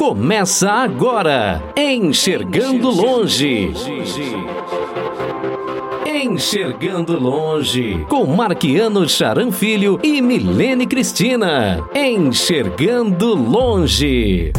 Começa agora, Enxergando Longe. Enxergando Longe, com Marquiano Charan Filho e Milene Cristina. Enxergando Longe.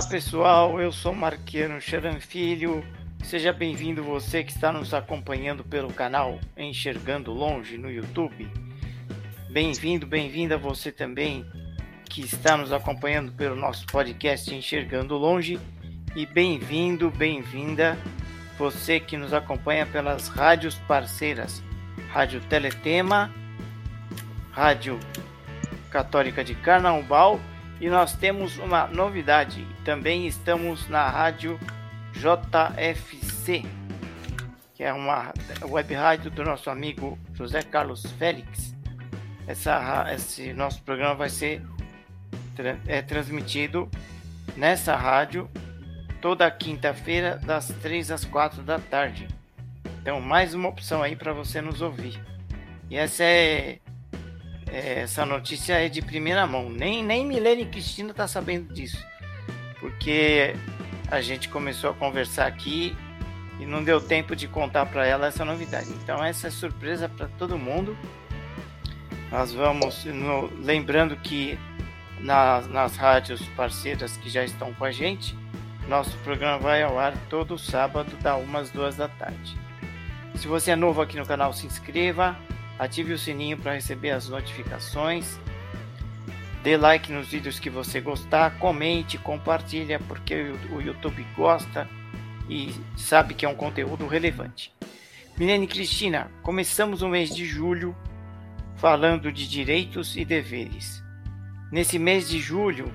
Olá pessoal, eu sou Marquiano Charan Filho. Seja bem-vindo você que está nos acompanhando pelo canal Enxergando Longe no YouTube. Bem-vindo, bem-vinda você também que está nos acompanhando pelo nosso podcast Enxergando Longe e bem-vindo, bem-vinda você que nos acompanha pelas rádios parceiras, Rádio Teletema, Rádio Católica de Carnaubal e nós temos uma novidade. Também estamos na rádio JFC, que é uma web rádio do nosso amigo José Carlos Félix. Essa, esse nosso programa vai ser é transmitido nessa rádio toda quinta-feira das 3 às 4 da tarde. Então, mais uma opção aí para você nos ouvir. E essa é essa notícia é de primeira mão. Nem, nem Milene Cristina está sabendo disso. Porque a gente começou a conversar aqui e não deu tempo de contar para ela essa novidade. Então, essa é surpresa para todo mundo. Nós vamos, no, lembrando que nas, nas rádios parceiras que já estão com a gente, nosso programa vai ao ar todo sábado, da umas duas da tarde. Se você é novo aqui no canal, se inscreva, ative o sininho para receber as notificações, dê like nos vídeos que você gostar, comente, compartilha, porque o YouTube gosta e sabe que é um conteúdo relevante. Milene Cristina, começamos o mês de julho falando de direitos e deveres. Nesse mês de julho,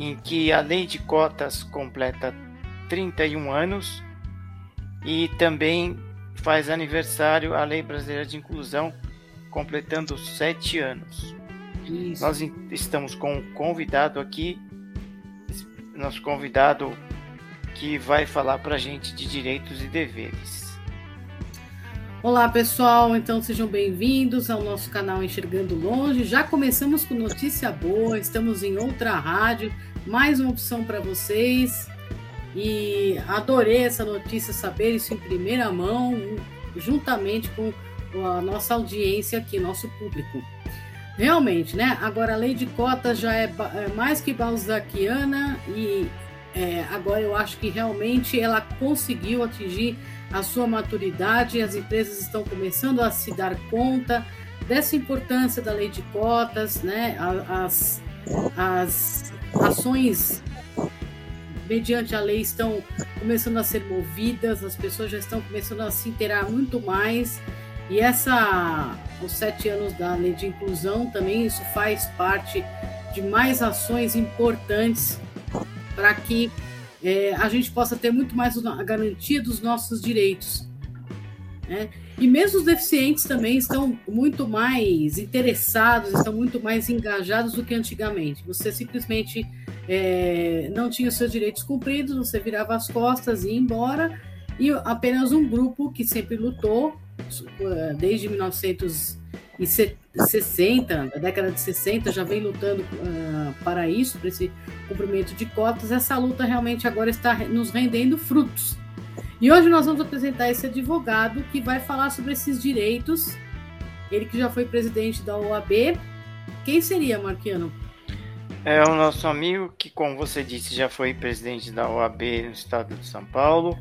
em que a lei de cotas completa 31 anos e também faz aniversário a Lei Brasileira de Inclusão completando sete anos. Isso. Nós estamos com um convidado aqui, nosso convidado que vai falar para a gente de direitos e deveres. Olá pessoal, então sejam bem-vindos ao nosso canal Enxergando Longe. Já começamos com notícia boa, estamos em outra rádio, mais uma opção para vocês. E adorei essa notícia, saber isso em primeira mão, juntamente com a nossa audiência aqui, nosso público. Realmente, né? Agora a lei de cotas já é, é mais que balzaquiana e é, agora eu acho que realmente ela conseguiu atingir a sua maturidade, as empresas estão começando a se dar conta dessa importância da lei de cotas, né? As, as ações mediante a lei estão começando a ser movidas, as pessoas já estão começando a se inteirar muito mais e essa, os sete anos da lei de inclusão também isso faz parte de mais ações importantes para que é, a gente possa ter muito mais a garantia dos nossos direitos. Né? E mesmo os deficientes também estão muito mais interessados, estão muito mais engajados do que antigamente. Você simplesmente é, não tinha os seus direitos cumpridos, você virava as costas e ia embora, e apenas um grupo que sempre lutou desde 1960, da década de 60, já vem lutando uh, para isso, para esse cumprimento de cotas. Essa luta realmente agora está nos rendendo frutos. E hoje nós vamos apresentar esse advogado que vai falar sobre esses direitos. Ele que já foi presidente da OAB. Quem seria, Marquiano? É o nosso amigo que, como você disse, já foi presidente da OAB no estado de São Paulo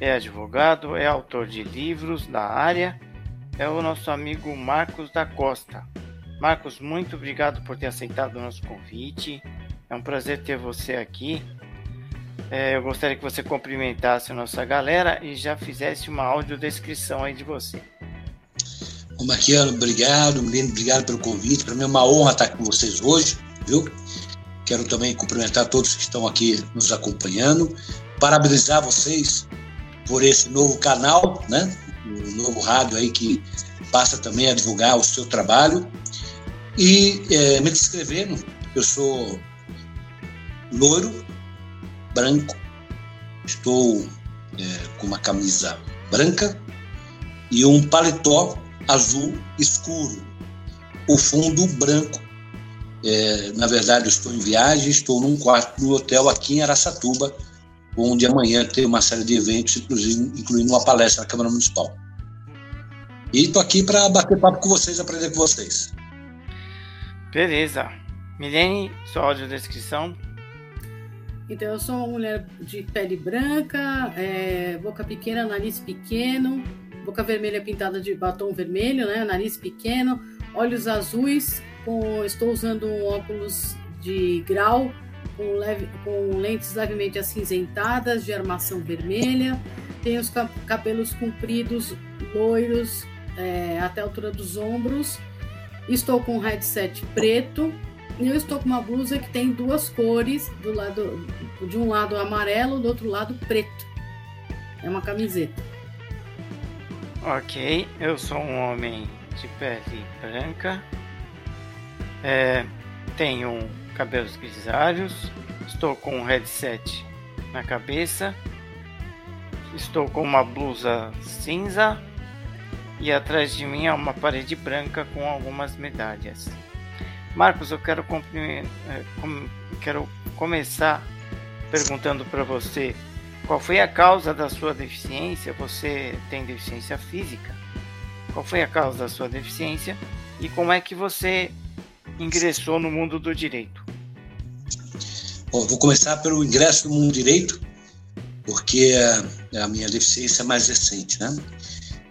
é advogado, é autor de livros da área, é o nosso amigo Marcos da Costa. Marcos, muito obrigado por ter aceitado o nosso convite. É um prazer ter você aqui. É, eu gostaria que você cumprimentasse a nossa galera e já fizesse uma audiodescrição aí de você. Ô Marquiano, obrigado. Menino, obrigado pelo convite. Para mim é uma honra estar com vocês hoje, viu? Quero também cumprimentar todos que estão aqui nos acompanhando. Parabenizar vocês por esse novo canal, né? O novo rádio aí que passa também a divulgar o seu trabalho. E é, me descrevendo, eu sou loiro, branco, estou é, com uma camisa branca e um paletó azul escuro, o fundo branco. É, na verdade, estou em viagem, estou num quarto no hotel aqui em Araçatuba, onde amanhã tem uma série de eventos, inclusive incluindo uma palestra na Câmara Municipal. E estou aqui para bater papo com vocês, aprender com vocês. Beleza. Milene, sua audiodescrição. Então, eu sou uma mulher de pele branca, é, boca pequena, nariz pequeno, boca vermelha pintada de batom vermelho, né? Nariz pequeno, olhos azuis, com, estou usando um óculos de grau com, leve, com lentes levemente acinzentadas de armação vermelha. Tenho os cabelos compridos, loiros, é, até a altura dos ombros. Estou com um headset preto. E eu estou com uma blusa que tem duas cores, do lado de um lado amarelo, do outro lado preto. É uma camiseta. Ok, eu sou um homem de pele branca, é, tenho cabelos grisalhos, estou com um headset na cabeça, estou com uma blusa cinza e atrás de mim há uma parede branca com algumas medalhas. Marcos, eu quero, é, quero começar perguntando para você qual foi a causa da sua deficiência? Você tem deficiência física? Qual foi a causa da sua deficiência? E como é que você ingressou no mundo do direito? Bom, vou começar pelo ingresso no mundo do direito, porque a minha deficiência é mais recente, né?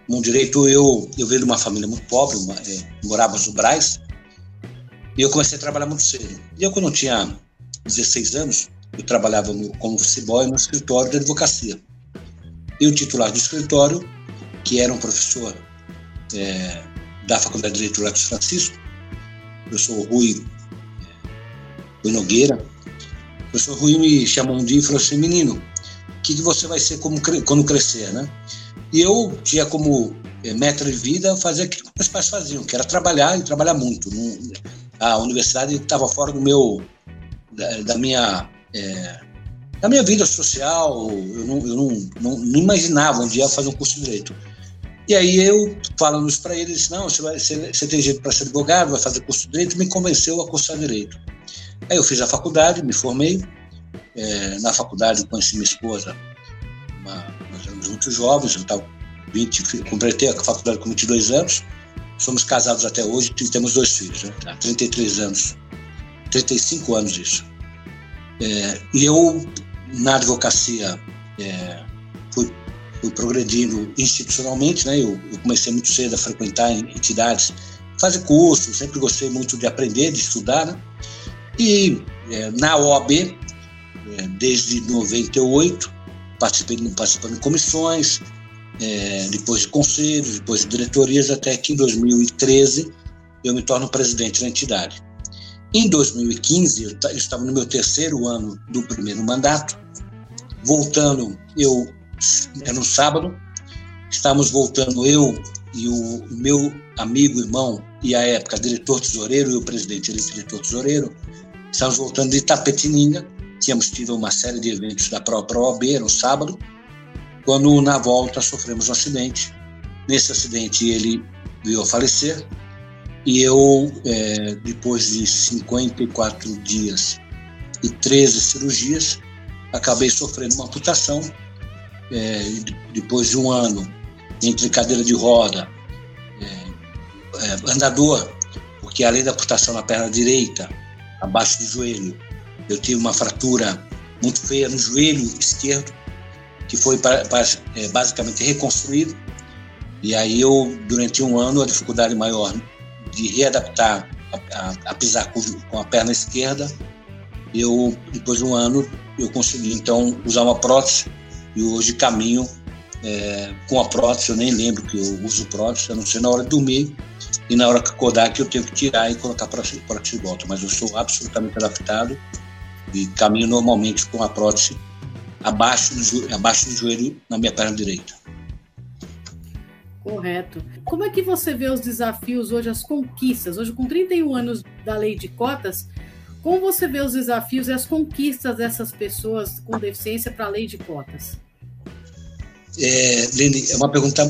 No mundo do direito, eu, eu venho de uma família muito pobre, uma, é, morávamos no Braz, e eu comecei a trabalhar muito cedo. E eu, quando eu tinha 16 anos, eu trabalhava no, como office boy no escritório de advocacia. E o titular do escritório, que era um professor é, da Faculdade de Direito Lattes Francisco, o professor Rui, é, Rui Nogueira, o professor Rui me chamou um dia e falou assim, menino, o que, que você vai ser como, quando crescer, né? E eu tinha como é, meta de vida fazer aquilo que meus pais faziam, que era trabalhar e trabalhar muito. A universidade estava fora do meu, da, da minha é, na minha vida social, eu, não, eu não, não, não, imaginava um dia fazer um curso de direito. E aí eu, falando isso para ele, disse: Não, você, vai, você, você tem jeito para ser advogado, vai fazer curso de direito, me convenceu a cursar direito. Aí eu fiz a faculdade, me formei. É, na faculdade conheci minha esposa, uma, nós éramos muito jovens, eu tava 20, completei a faculdade com 22 anos. Somos casados até hoje e temos dois filhos, né? há 33 anos, 35 anos isso. É, e eu, na advocacia, é, fui, fui, progredindo institucionalmente, né? Eu, eu, comecei muito cedo a frequentar entidades, fazer cursos, sempre gostei muito de aprender, de estudar, né? E é, na OAB, é, desde 98, participei participando de comissões, é, depois de conselhos, depois de diretorias, até que em 2013 eu me torno presidente da entidade. Em 2015, eu estava no meu terceiro ano do primeiro mandato, voltando, eu era no sábado, estávamos voltando eu e o meu amigo, irmão, e à época diretor tesoureiro e o presidente eleito diretor tesoureiro, estávamos voltando de Itapetininga, tínhamos tido uma série de eventos da própria OAB no sábado, quando na volta sofremos um acidente. Nesse acidente ele veio a falecer, e eu, é, depois de 54 dias e 13 cirurgias, acabei sofrendo uma amputação. É, depois de um ano entre cadeira de roda, é, é, andador, porque além da amputação na perna direita, abaixo do joelho, eu tive uma fratura muito feia no joelho esquerdo, que foi pra, pra, é, basicamente reconstruído. E aí eu, durante um ano, a dificuldade maior de readaptar a, a, a pisar com, com, a perna esquerda, eu depois de um ano eu consegui então usar uma prótese e hoje caminho é, com a prótese. Eu nem lembro que eu uso prótese, a não ser na hora de dormir e na hora que acordar que eu tenho que tirar e colocar a prótese de volta. Mas eu sou absolutamente adaptado e caminho normalmente com a prótese abaixo do, abaixo do joelho na minha perna direita. Correto. Como é que você vê os desafios hoje, as conquistas? Hoje, com 31 anos da lei de cotas, como você vê os desafios e as conquistas dessas pessoas com deficiência para a lei de cotas? É, Lene, é uma pergunta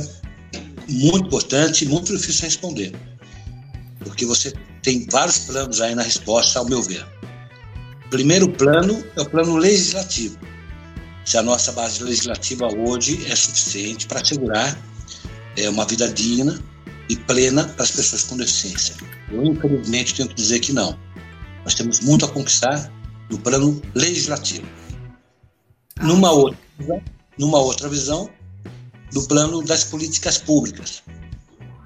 muito importante e muito difícil de responder. Porque você tem vários planos aí na resposta, ao meu ver. Primeiro plano é o plano legislativo. Se a nossa base legislativa hoje é suficiente para assegurar é, uma vida digna e plena para as pessoas com deficiência. Eu, infelizmente, tenho que dizer que não. Nós temos muito a conquistar no plano legislativo. Ah, numa outra, numa outra visão, no plano das políticas públicas.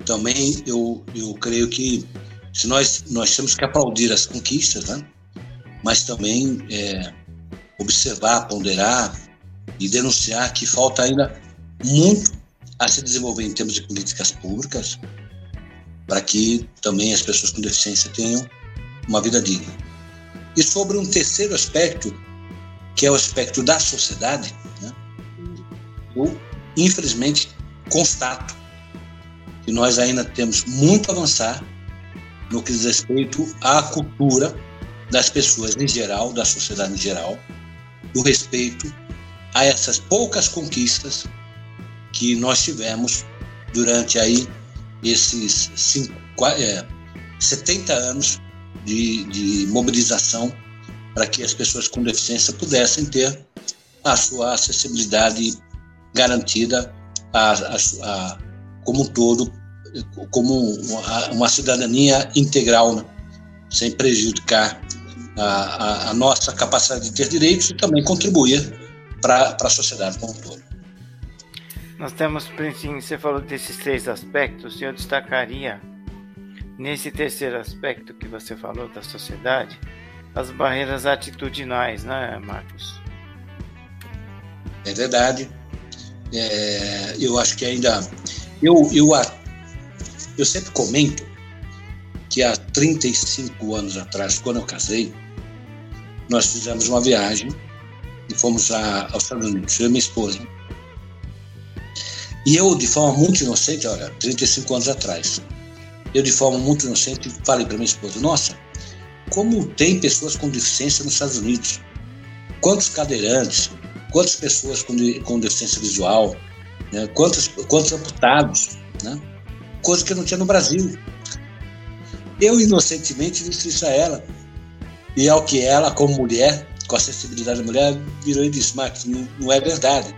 Também eu, eu creio que se nós, nós temos que aplaudir as conquistas, né? mas também é, observar, ponderar e denunciar que falta ainda muito a se desenvolver em termos de políticas públicas para que também as pessoas com deficiência tenham uma vida digna. E sobre um terceiro aspecto, que é o aspecto da sociedade, né? eu, infelizmente, constato que nós ainda temos muito a avançar no que diz respeito à cultura das pessoas em geral, da sociedade em geral, do respeito a essas poucas conquistas que nós tivemos durante aí esses cinco, é, 70 anos de, de mobilização para que as pessoas com deficiência pudessem ter a sua acessibilidade garantida a, a, a como um todo, como uma, uma cidadania integral, né? sem prejudicar a, nossa capacidade de ter direitos e também contribuir para a sociedade como um todo. Nós temos, Princinho, você falou desses três aspectos, eu destacaria Nesse terceiro aspecto que você falou da sociedade, as barreiras atitudinais, né, Marcos? É verdade. É, eu acho que ainda. Eu, eu, eu sempre comento que há 35 anos atrás, quando eu casei, nós fizemos uma viagem e fomos a, aos Estados Unidos, eu e minha esposa. E eu, de forma muito inocente, olha, 35 anos atrás, eu, de forma muito inocente, falei para minha esposa: Nossa, como tem pessoas com deficiência nos Estados Unidos? Quantos cadeirantes? Quantas pessoas com, de, com deficiência visual? Né? Quantos, quantos amputados? Né? Coisa que eu não tinha no Brasil. Eu, inocentemente, disse isso a ela. E ao que ela, como mulher, com a sensibilidade da mulher, virou e disse: Marcos, não, não é verdade.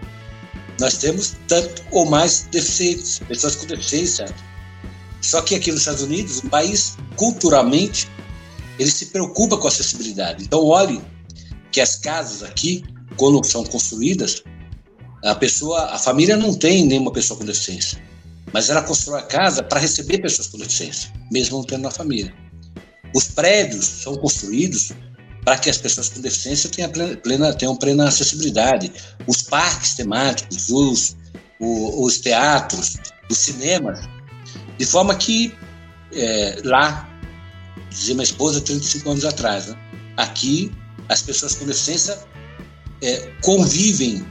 Nós temos tanto ou mais deficientes, pessoas com deficiência só que aqui nos Estados Unidos, o país, culturalmente, ele se preocupa com acessibilidade. Então, olhe que as casas aqui, quando são construídas, a pessoa, a família não tem nenhuma pessoa com deficiência, mas ela constrói a casa para receber pessoas com deficiência, mesmo não tendo na família. Os prédios são construídos para que as pessoas com deficiência tenham plena, tenham plena acessibilidade. Os parques temáticos, os, os, os teatros, os cinemas, de forma que é, lá, dizia minha esposa 35 anos atrás, né? aqui as pessoas com deficiência é, convivem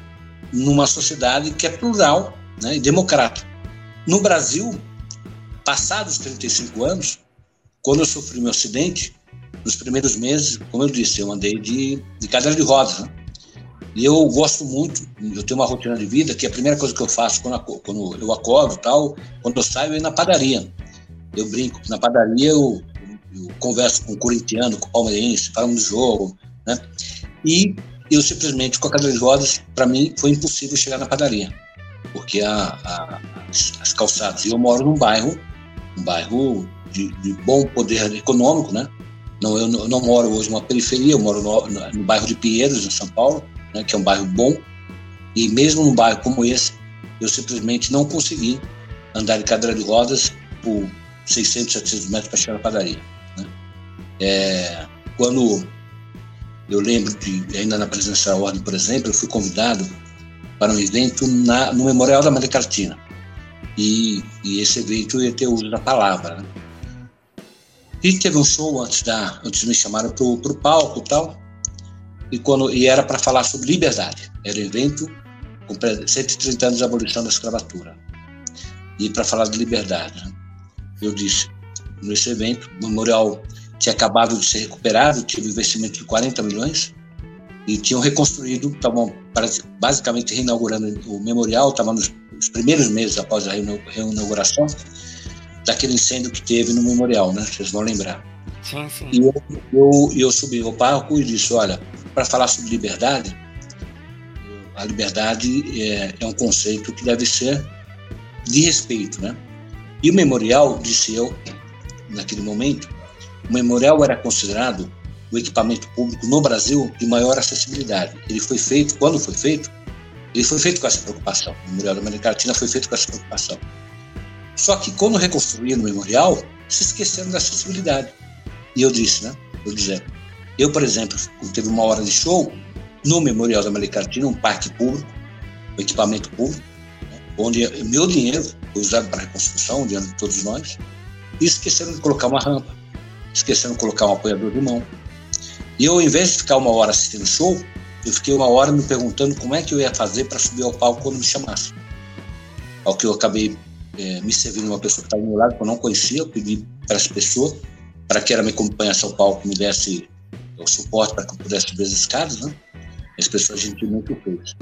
numa sociedade que é plural né, e democrática. No Brasil, passados 35 anos, quando eu sofri meu acidente, nos primeiros meses, como eu disse, eu andei de, de cadeira de rodas. Né? E eu gosto muito, eu tenho uma rotina de vida que a primeira coisa que eu faço quando, quando eu acordo tal, quando eu saio, é ir na padaria. Eu brinco, na padaria eu, eu converso com o corintiano, com o palmeirense, falamos do jogo, né? E eu simplesmente, com a cadeira de rodas, para mim foi impossível chegar na padaria, porque a, a, as, as calçadas. E eu moro num bairro, um bairro de, de bom poder econômico, né? Não, eu não, eu não moro hoje numa periferia, eu moro no, no, no bairro de Pinheiros, em São Paulo, né, que é um bairro bom, e mesmo num bairro como esse, eu simplesmente não consegui andar de cadeira de rodas por 600, 700 metros para chegar na padaria. Né? É, quando eu lembro de, ainda na presença da ordem, por exemplo, eu fui convidado para um evento na, no Memorial da América Latina. E, e, esse evento ia ter uso da palavra. Né? E teve um show antes da. Antes me chamaram para o palco e tal. E, quando, e era para falar sobre liberdade. Era um evento com 130 anos de abolição da escravatura. E para falar de liberdade. Né? Eu disse, nesse evento, o memorial tinha acabado de ser recuperado, tive um investimento de 40 milhões, e tinham reconstruído, estavam basicamente reinaugurando o memorial, estavam nos, nos primeiros meses após a reinauguração daquele incêndio que teve no memorial, né? Vocês vão lembrar. Sim, sim. E eu, eu, eu subi ao palco e disse, olha, para falar sobre liberdade, a liberdade é, é um conceito que deve ser de respeito, né? E o memorial, disse eu, naquele momento, o memorial era considerado o equipamento público no Brasil de maior acessibilidade. Ele foi feito, quando foi feito, ele foi feito com essa preocupação. O Memorial da América Latina foi feito com essa preocupação. Só que quando reconstruíram o memorial, se esqueceram da acessibilidade. E eu disse, né? Eu dizendo, eu, por exemplo, teve uma hora de show no Memorial da América Latina, um parque público, um equipamento público, né, onde meu dinheiro foi usado para a reconstrução, dinheiro de todos nós, e esqueceram de colocar uma rampa, esqueceram de colocar um apoiador de mão, e eu, ao invés de ficar uma hora assistindo show, eu fiquei uma hora me perguntando como é que eu ia fazer para subir ao palco quando me chamasse. Ao que eu acabei é, me servindo uma pessoa que estava do meu lado, que eu não conhecia, eu pedi para essa pessoa, para que ela me acompanhasse ao palco, me desse o suporte para que eu pudesse subir as escadas, né? As pessoas gentilmente o fez.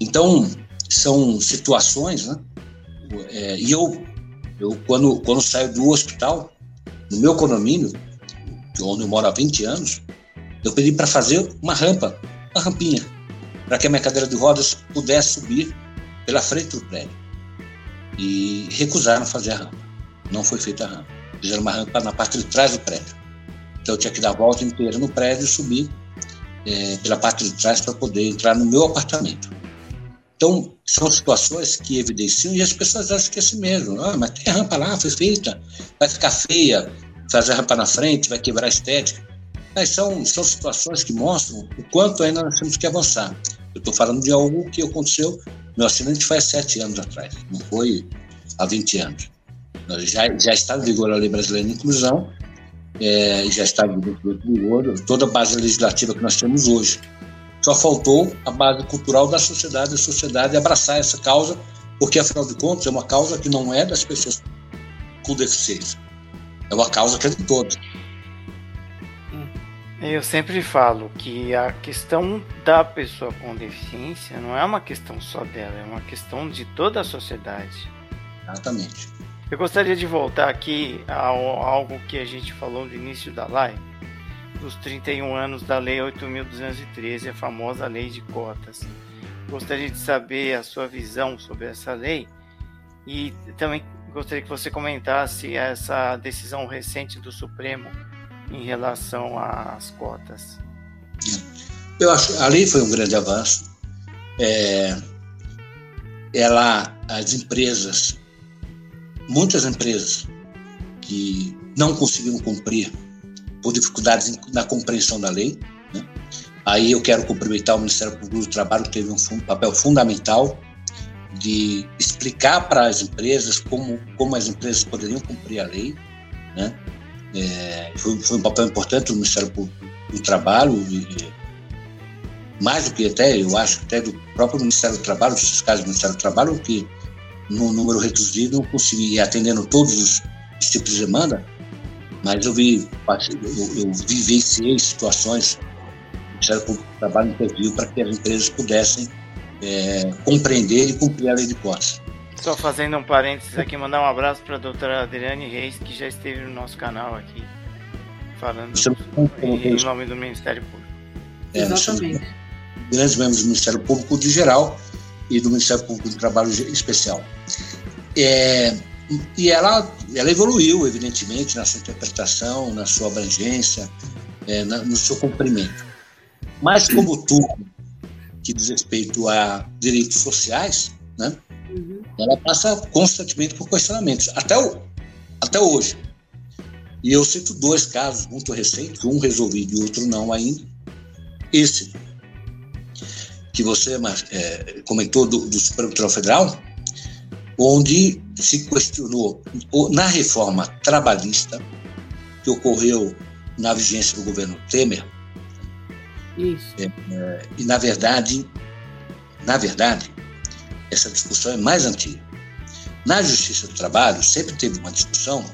Então, são situações, né? É, e eu, eu quando, quando saio do hospital, no meu condomínio, onde eu moro há 20 anos, eu pedi para fazer uma rampa, uma rampinha, para que a minha cadeira de rodas pudesse subir pela frente do prédio. E recusaram fazer a rampa. Não foi feita a rampa. Fizeram uma rampa na parte de trás do prédio. Então eu tinha que dar a volta inteira no prédio e subir é, pela parte de trás para poder entrar no meu apartamento. Então, são situações que evidenciam e as pessoas acham que é assim mesmo. Ah, mas tem rampa lá, foi feita, vai ficar feia, fazer a rampa na frente, vai quebrar a estética. Mas são, são situações que mostram o quanto ainda nós temos que avançar. Eu estou falando de algo que aconteceu, meu acidente faz sete anos atrás, não foi há 20 anos. Já, já está em vigor a Lei Brasileira de Inclusão, é, já está em vigor toda a base legislativa que nós temos hoje. Só faltou a base cultural da sociedade, a sociedade abraçar essa causa, porque afinal de contas é uma causa que não é das pessoas com deficiência, é uma causa que é de todos. Eu sempre falo que a questão da pessoa com deficiência não é uma questão só dela, é uma questão de toda a sociedade. Exatamente. Eu gostaria de voltar aqui a algo que a gente falou no início da live, dos 31 anos da Lei 8.213, a famosa Lei de Cotas. Gostaria de saber a sua visão sobre essa lei e também gostaria que você comentasse essa decisão recente do Supremo em relação às cotas? Eu acho a lei foi um grande avanço. É, ela, as empresas, muitas empresas que não conseguiram cumprir por dificuldades na compreensão da lei. Né? Aí eu quero cumprimentar o Ministério Público do Trabalho, que teve um papel fundamental de explicar para as empresas como, como as empresas poderiam cumprir a lei. Né? É, foi, foi, um papel importante do Ministério Público do Trabalho, mais do que até, eu acho, até do próprio Ministério do Trabalho, dos fiscais do Ministério do Trabalho, que num número reduzido consegui ir atendendo todos os, os tipos de demanda, mas eu vi, eu, eu vivenciei situações o Ministério Público do Trabalho interviu para que as empresas pudessem é, compreender e cumprir a lei de cotas. Só fazendo um parênteses aqui, mandar um abraço para a doutora Adriane Reis, que já esteve no nosso canal aqui, falando em nome do Ministério Público. É, Exatamente. Grandes membros do Ministério Público de geral e do Ministério Público do Trabalho especial. É, e ela, ela evoluiu, evidentemente, na sua interpretação, na sua abrangência, é, na, no seu cumprimento. Mas, como tudo que diz respeito a direitos sociais, né, Uhum. Ela passa constantemente por questionamentos, até, o, até hoje. E eu cito dois casos muito recentes, um resolvido e outro não ainda. Esse, que você é, comentou do, do Supremo Tribunal Federal, onde se questionou na reforma trabalhista que ocorreu na vigência do governo Temer, Isso. É, é, e, na verdade, na verdade, essa discussão é mais antiga. Na Justiça do Trabalho, sempre teve uma discussão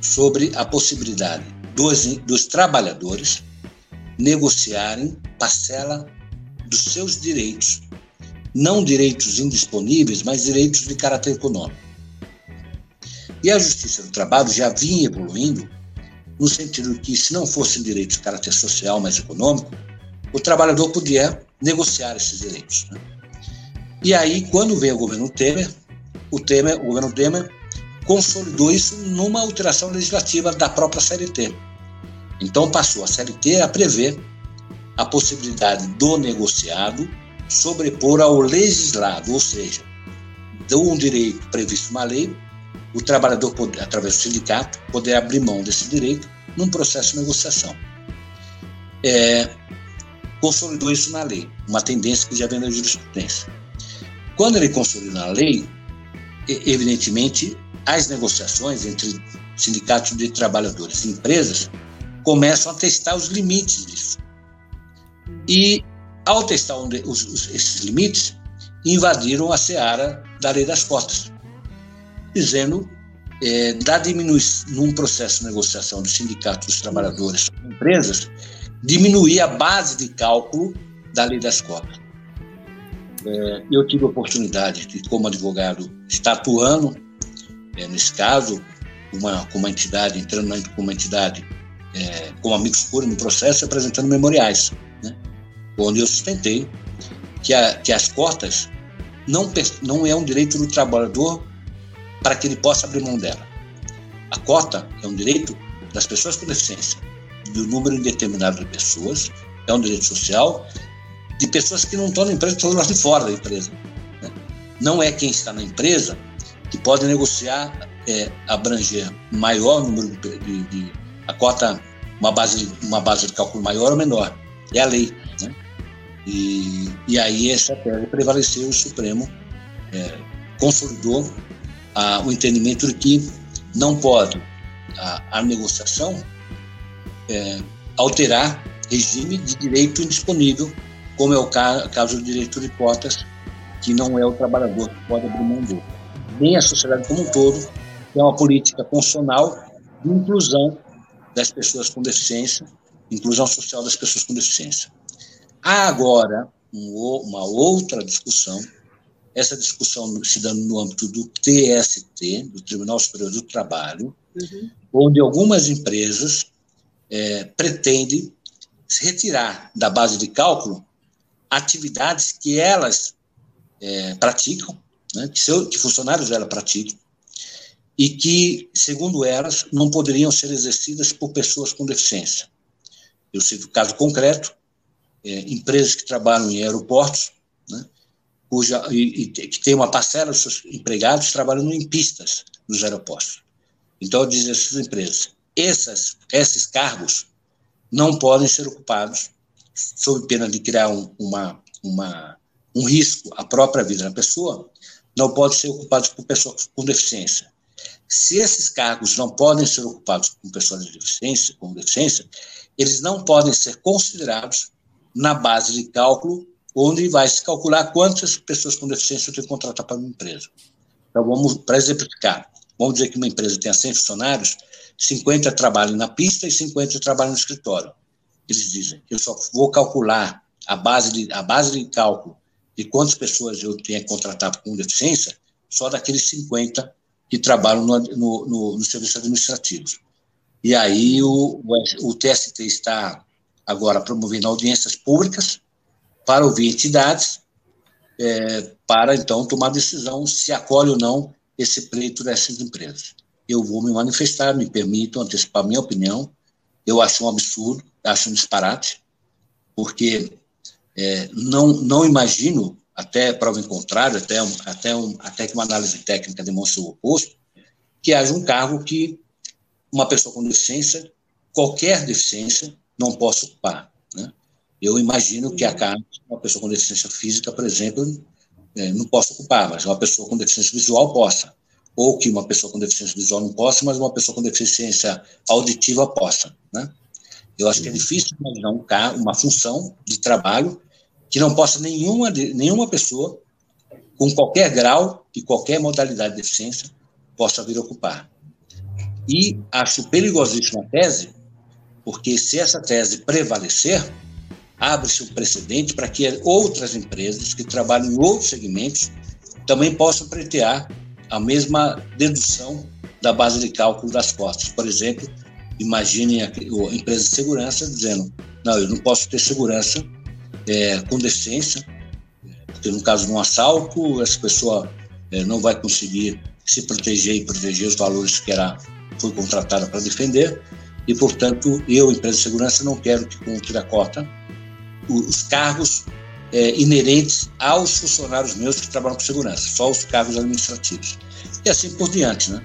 sobre a possibilidade dos, dos trabalhadores negociarem parcela dos seus direitos. Não direitos indisponíveis, mas direitos de caráter econômico. E a Justiça do Trabalho já vinha evoluindo no sentido que, se não fossem direitos de caráter social, mas econômico, o trabalhador podia negociar esses direitos. Né? E aí, quando veio o governo Temer, o, Temer, o governo Temer consolidou isso numa alteração legislativa da própria CLT. Então passou a CLT a prever a possibilidade do negociado sobrepor ao legislado, ou seja, de um direito previsto na lei, o trabalhador, através do sindicato, poder abrir mão desse direito num processo de negociação. É, consolidou isso na lei, uma tendência que já vem da jurisprudência. Quando ele consolidou na lei, evidentemente, as negociações entre sindicatos de trabalhadores e empresas começam a testar os limites disso. E, ao testar os, os, esses limites, invadiram a seara da lei das cotas, dizendo é, da diminuição, num processo de negociação dos sindicatos dos trabalhadores com empresas, diminuir a base de cálculo da lei das cotas. É, eu tive a oportunidade de, como advogado, estar atuando é, nesse caso, uma, com uma entidade, entrando com uma entidade é, como amigos puros no processo, apresentando memoriais, onde eu sustentei que, a, que as cotas não, não é um direito do trabalhador para que ele possa abrir mão dela. A cota é um direito das pessoas com deficiência, do número indeterminado de pessoas, é um direito social, de pessoas que não estão na empresa, estão lá de fora da empresa. Né? Não é quem está na empresa que pode negociar, é, abranger maior número de, de, de, a cota, uma base, uma base de cálculo maior ou menor. É a lei. E, e aí essa tese prevaleceu, o Supremo é, consolidou a, o entendimento de que não pode a, a negociação é, alterar regime de direito indisponível, como é o caso do direito de cotas, que não é o trabalhador que pode abrir mão dele nem a sociedade como um todo, que é uma política constitucional de inclusão das pessoas com deficiência, inclusão social das pessoas com deficiência. Há agora uma outra discussão, essa discussão se dando no âmbito do TST, do Tribunal Superior do Trabalho, uhum. onde algumas empresas é, pretendem retirar da base de cálculo atividades que elas é, praticam né, que, seu, que funcionários dela praticam, e que, segundo elas, não poderiam ser exercidas por pessoas com deficiência. Eu cito o caso concreto, é, empresas que trabalham em aeroportos, né, cuja, e, e, que tem uma parcela dos seus empregados trabalhando em pistas nos aeroportos. Então, diz essas empresas, essas, esses cargos não podem ser ocupados sob pena de criar um, uma, uma, um risco à própria vida da pessoa, não podem ser ocupados por pessoas com deficiência. Se esses cargos não podem ser ocupados por pessoas de deficiência, com deficiência, eles não podem ser considerados na base de cálculo onde vai se calcular quantas pessoas com deficiência tem que contratar para uma empresa. Então, vamos, para exemplificar, vamos dizer que uma empresa tenha 100 funcionários, 50 trabalham na pista e 50 trabalham no escritório. Eles dizem, eu só vou calcular a base de, a base de cálculo de quantas pessoas eu tenho contratado com deficiência, só daqueles 50 que trabalham no, no, no, no serviço administrativo. E aí o, o TST está agora promovendo audiências públicas para ouvir entidades, é, para então tomar decisão se acolhe ou não esse pleito dessas empresas. Eu vou me manifestar, me permito antecipar minha opinião. Eu acho um absurdo, acho um disparate, porque é, não, não imagino, até prova em contrário, até, até, um, até que uma análise técnica demonstre o oposto, que haja um cargo que uma pessoa com deficiência, qualquer deficiência, não possa ocupar. Né? Eu imagino que a cargo, uma pessoa com deficiência física, por exemplo, é, não possa ocupar, mas uma pessoa com deficiência visual possa. Ou que uma pessoa com deficiência visual não possa, mas uma pessoa com deficiência auditiva possa. Né? Eu acho que é difícil imaginar um cargo, uma função de trabalho que não possa nenhuma, nenhuma pessoa com qualquer grau e qualquer modalidade de deficiência possa vir ocupar. E acho perigosíssima a tese, porque se essa tese prevalecer, abre-se um precedente para que outras empresas que trabalham em outros segmentos também possam pretear a mesma dedução da base de cálculo das costas. Por exemplo, imagine a, empresa de segurança dizendo: não, eu não posso ter segurança é, com deficiência, porque no caso de um assalto, essa pessoa é, não vai conseguir se proteger e proteger os valores que ela foi contratada para defender, e, portanto, eu, empresa de segurança, não quero que com o tira-cota os cargos é, inerentes aos funcionários meus que trabalham com segurança, só os cargos administrativos. E assim por diante, né?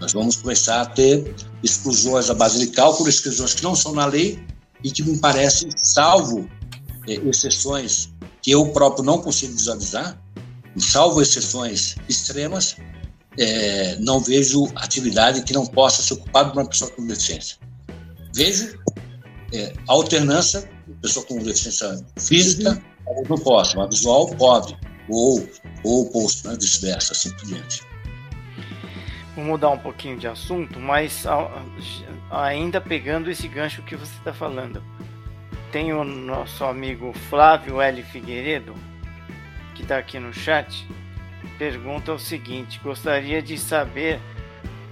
Nós vamos começar a ter exclusões à base de cálculo, exclusões que não são na lei e que me parecem, salvo é, exceções que eu próprio não consigo visualizar, salvo exceções extremas, é, não vejo atividade que não possa ser ocupada por uma pessoa com deficiência. Vejo é, alternância, pessoa com deficiência física, não posso, mas visual pode, ou, ou oposto, né, vice-versa, assim por diante. Vou mudar um pouquinho de assunto, mas ainda pegando esse gancho que você está falando. Tem o nosso amigo Flávio L. Figueiredo, que está aqui no chat, pergunta o seguinte: gostaria de saber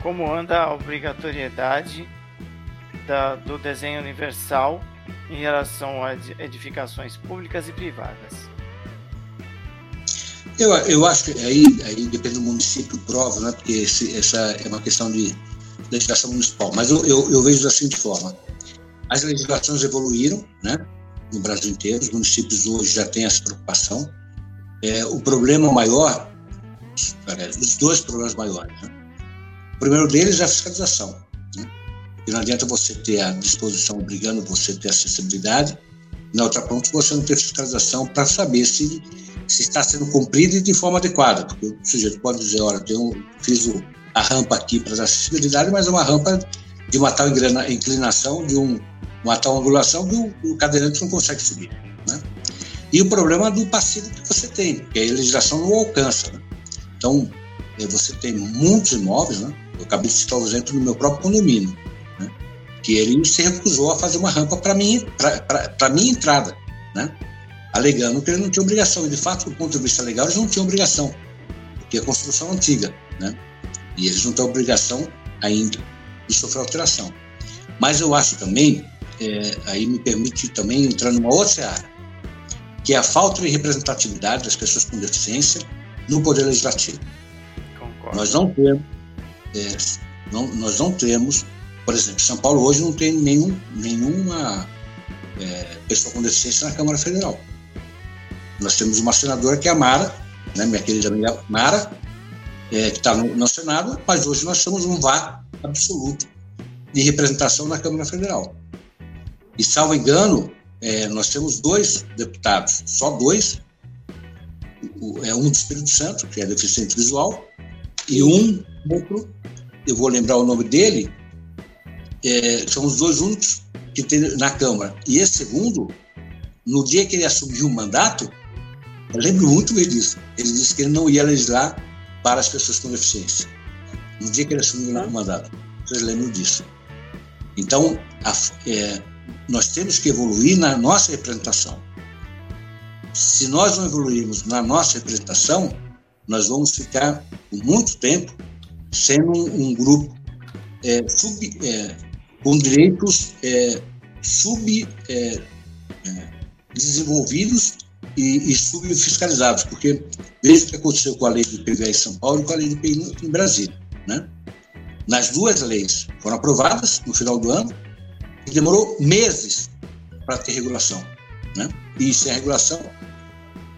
como anda a obrigatoriedade da, do desenho universal em relação a edificações públicas e privadas. Eu, eu acho que aí, aí depende do município, prova, né? porque esse, essa é uma questão de legislação municipal. Mas eu, eu, eu vejo da seguinte forma: as legislações evoluíram né? no Brasil inteiro, os municípios hoje já têm essa preocupação. É, o problema maior, os dois problemas maiores. Né? O primeiro deles é a fiscalização. Né? E não adianta você ter a disposição obrigando você a ter acessibilidade, na outra ponta você não ter fiscalização para saber se, se está sendo cumprido e de forma adequada, porque o sujeito pode dizer, olha, eu fiz o, a rampa aqui para acessibilidade, mas é uma rampa de uma tal inclinação, de um, uma tal angulação que o, o cadeirante não consegue subir. Né? E o problema do passivo que você tem, que a legislação não alcança. Né? Então, eh, você tem muitos imóveis, né? eu acabei de citar o exemplo no meu próprio condomínio, né? que ele se recusou a fazer uma rampa para mim, para minha entrada, né? alegando que ele não tinha obrigação. E, de fato, do ponto de vista legal, eles não tinham obrigação, porque a construção é antiga, né? e eles não têm obrigação ainda de sofrer alteração. Mas eu acho também, é, aí me permite também entrar numa outra área, que é a falta de representatividade das pessoas com deficiência no Poder Legislativo. Concordo. Nós não temos, é, não, nós não temos, por exemplo, São Paulo hoje não tem nenhum, nenhuma é, pessoa com deficiência na Câmara Federal. Nós temos uma senadora que é a Mara, né, minha querida amiga Mara, é, que está no, no, Senado, mas hoje nós temos um vácuo absoluto de representação na Câmara Federal. E, salvo engano, é, nós temos dois deputados, só dois, é um do Espírito Santo, que é deficiente visual, e um outro, eu vou lembrar o nome dele, é, são os dois únicos que tem na Câmara. E esse segundo, no dia que ele assumiu o mandato, eu lembro muito bem disso, ele disse que ele não ia legislar para as pessoas com deficiência. No dia que ele assumiu o mandato. Vocês lembram disso. Então, a, é, nós temos que evoluir na nossa representação. Se nós não evoluirmos na nossa representação, nós vamos ficar por muito tempo sendo um, um grupo é, sub, é, com direitos é, sub é, é, e, e subfiscalizados, porque veja o que aconteceu com a lei do IPVA em São Paulo e com a lei do IPI em Brasília. Né? Nas duas leis foram aprovadas no final do ano, e demorou meses para ter regulação. Né? E sem a regulação,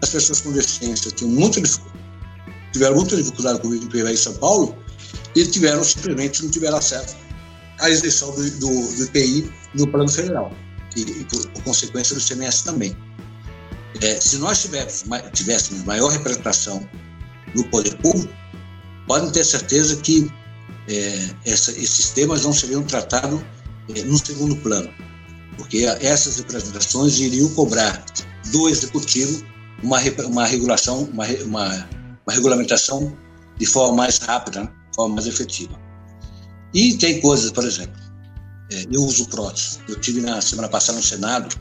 as pessoas com deficiência muito, tiveram muita dificuldade com o IPVA em São Paulo e tiveram simplesmente não tiveram acesso à isenção do, do, do IPI no plano federal e, e por, por, consequência do CMS também. É, se nós tivéssemos, tivéssemos maior representação no poder público, podem ter certeza que é, essa, esses temas não seriam tratados é, no segundo plano. Porque essas representações iriam cobrar do executivo uma, uma regulação, uma, uma, uma regulamentação de forma mais rápida, de forma mais efetiva. E tem coisas, por exemplo, é, eu uso prótese. Eu tive na semana passada no Senado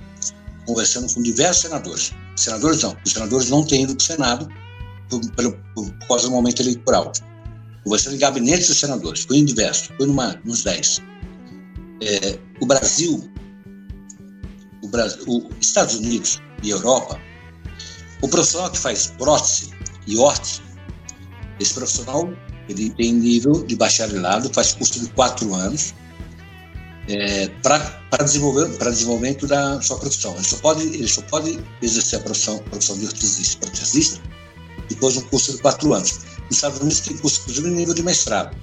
conversando com diversos senadores. Senadores não, os senadores não têm ido para o Senado por, por, por, causa do momento eleitoral. Conversando em gabinetes dos senadores, fui em diversos, fui numa, nos 10. É, o Brasil, o Brasil, os Estados Unidos e Europa, o profissional que faz prótese e órtese, esse profissional ele tem nível de bacharelado, faz curso de quatro anos, é, para desenvolver para desenvolvimento da sua profissão. Ele só pode ele só pode exercer a profissão, a profissão de ortesista, protesista depois de um curso de quatro anos. Nos Estados Unidos tem curso inclusive nível de mestrado.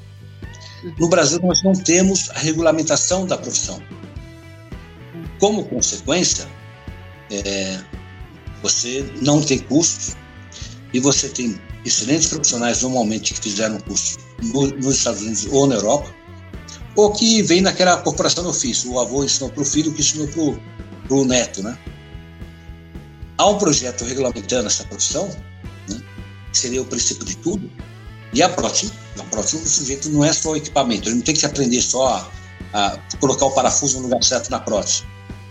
No Brasil nós não temos a regulamentação da profissão. Como consequência, é, você não tem cursos e você tem excelentes profissionais normalmente que fizeram curso no, nos Estados Unidos ou na Europa ou que vem daquela corporação do ofício. O avô ensinou para o filho, que ensinou para o neto, né? Há um projeto regulamentando essa profissão, né? que seria o princípio de tudo, e a prótese, a prótese do sujeito não é só o equipamento, ele não tem que aprender só a, a colocar o parafuso no lugar certo na prótese.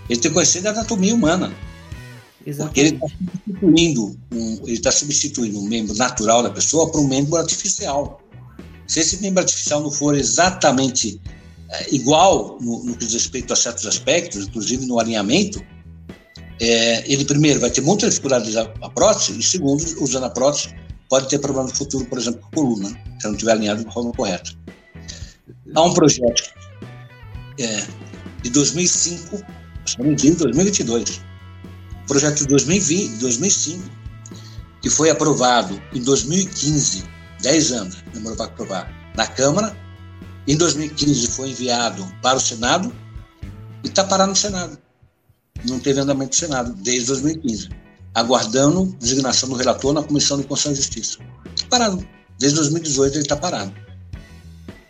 Ele tem que conhecer da anatomia humana. Porque ele está substituindo, um, ele está substituindo um membro natural da pessoa para um membro artificial. Se esse membro artificial não for exatamente é, igual no, no, que diz respeito a certos aspectos, inclusive no alinhamento, é, ele primeiro vai ter muita dificuldade de usar a prótese e segundo, usando a prótese, pode ter problema no futuro, por exemplo, com a coluna, se não estiver alinhado de forma correta. Há um projeto é, de 2005, estamos em 2022, projeto de 2020, 2005, que foi aprovado em 2015, 10 anos, demorou para aprovar, na Câmara, em 2015 foi enviado para o Senado e está parado no Senado. Não teve andamento do Senado desde 2015, aguardando designação do relator na Comissão de Constituição e Justiça. Parado. Desde 2018 ele está parado.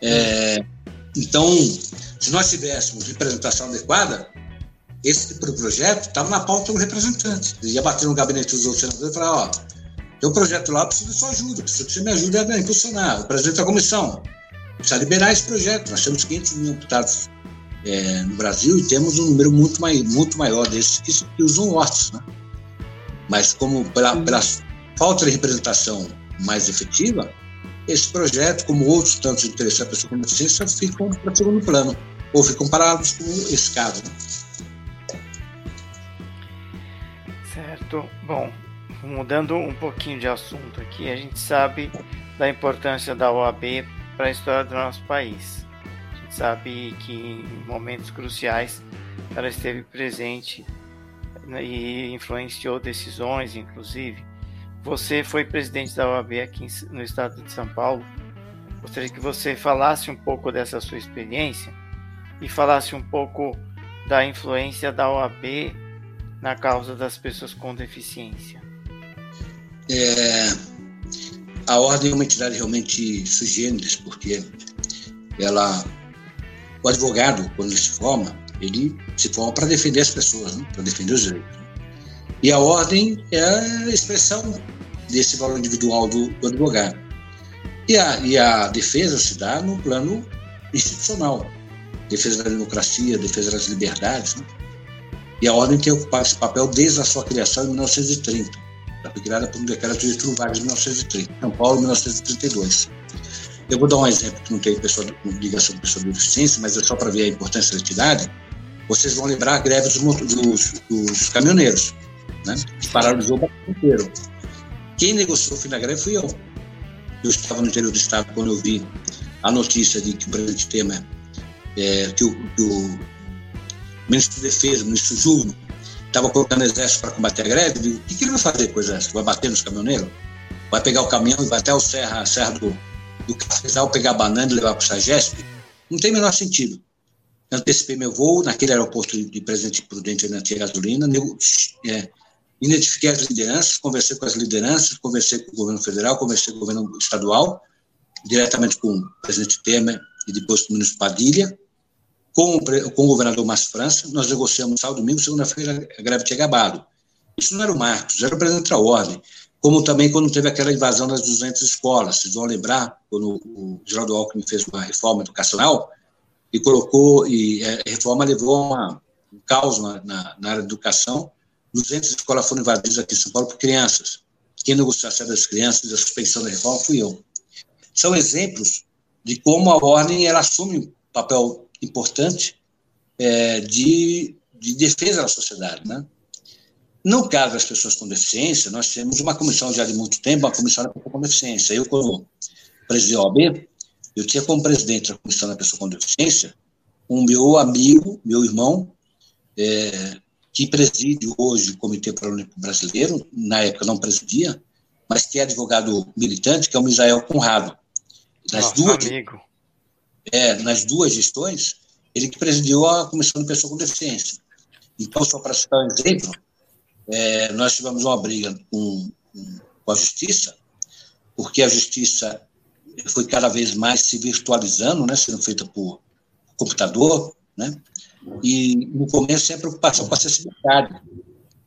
É, então, se nós tivéssemos representação adequada, esse de projeto estava na pauta do representante. Ele ia bater no gabinete dos outros senadores e falar: ó, tem um projeto lá, preciso da sua ajuda, preciso que você me ajude a impulsionar. O presidente da comissão, precisa liberar esse projeto. Nós temos 500 mil deputados é, no Brasil e temos um número muito, mai, muito maior desses que, que usam hortos. Né? Mas, como pela, pela falta de representação mais efetiva, esse projeto, como outros tantos interessantes da pessoa com deficiência, ficam para segundo plano, ou ficam parados como esse caso. Né? Certo. Bom, mudando um pouquinho de assunto aqui, a gente sabe da importância da OAB para a história do nosso país. A gente sabe que em momentos cruciais ela esteve presente né, e influenciou decisões, inclusive. Você foi presidente da OAB aqui no estado de São Paulo. Gostaria que você falasse um pouco dessa sua experiência e falasse um pouco da influência da OAB na causa das pessoas com deficiência. É, a ordem é uma entidade realmente sugêneres, porque ela, o advogado, quando ele se forma, ele se forma para defender as pessoas, né? para defender os direitos. E a ordem é a expressão desse valor individual do, do advogado. E a, e a defesa se dá no plano institucional, defesa da democracia, defesa das liberdades. Né? E a ordem tem ocupado esse papel desde a sua criação em 1930 foi criada por um decreto de Getúlio Vargas de 1930, São Paulo, 1932. Eu vou dar um exemplo que não tem pessoa, ligação com pessoa de deficiência, mas é só para ver a importância da entidade. Vocês vão lembrar a greve dos, dos, dos caminhoneiros, né? que paralisou o Brasil inteiro. Quem negociou o fim da greve fui eu. Eu estava no interior do estado quando eu vi a notícia de que o presidente Temer, é, que, o, que o ministro da Defesa, ministro Júlio, estava colocando exército para combater a greve, digo, o que, que, ele vai fazer com o exército? Vai bater nos caminhoneiros? Vai pegar o caminhão e vai até o serra, a serra do, do cafezal, pegar a banana e levar para o Sagesp? Não tem o menor sentido. Antecipei meu voo, naquele aeroporto de Presidente Prudente, na tinha gasolina, eu, é, identifiquei as lideranças, conversei com as lideranças, conversei com o governo federal, conversei com o governo estadual, diretamente com o presidente Temer e depois com o ministro Padilha, com, com o governador Márcio França, nós negociamos sábado, domingo, segunda-feira a greve tinha acabado. Isso não era o Marcos, era o presidente da ordem. Como também quando teve aquela invasão das 200 escolas. Vocês vão lembrar, quando o Geraldo Alckmin fez uma reforma educacional e colocou, e a reforma levou uma, um caos na, na, na área da educação. 200 escolas foram invadidas aqui em São Paulo por crianças. Quem negociou a das crianças e a suspensão da reforma fui eu. São exemplos de como a ordem ela assume um papel importante é, de, de defesa da sociedade, né? No caso das pessoas com deficiência, nós temos uma comissão já de muito tempo, uma comissão da pessoa com deficiência. Eu, como presidente da OAB, eu tinha como presidente da comissão da pessoa com deficiência um meu amigo, meu irmão, é, que preside hoje o Comitê Paralímpico Brasileiro, na época não presidia, mas que é advogado militante, que é o Misael Conrado. Nas Nossa, duas, amigo. É, nas duas gestões, ele que presidiu a Comissão de Pessoa com Deficiência. Então, só para citar um exemplo, é, nós tivemos uma briga com, com a Justiça, porque a Justiça foi cada vez mais se virtualizando, né, sendo feita por computador, né, e no começo sempre a preocupação com a acessibilidade.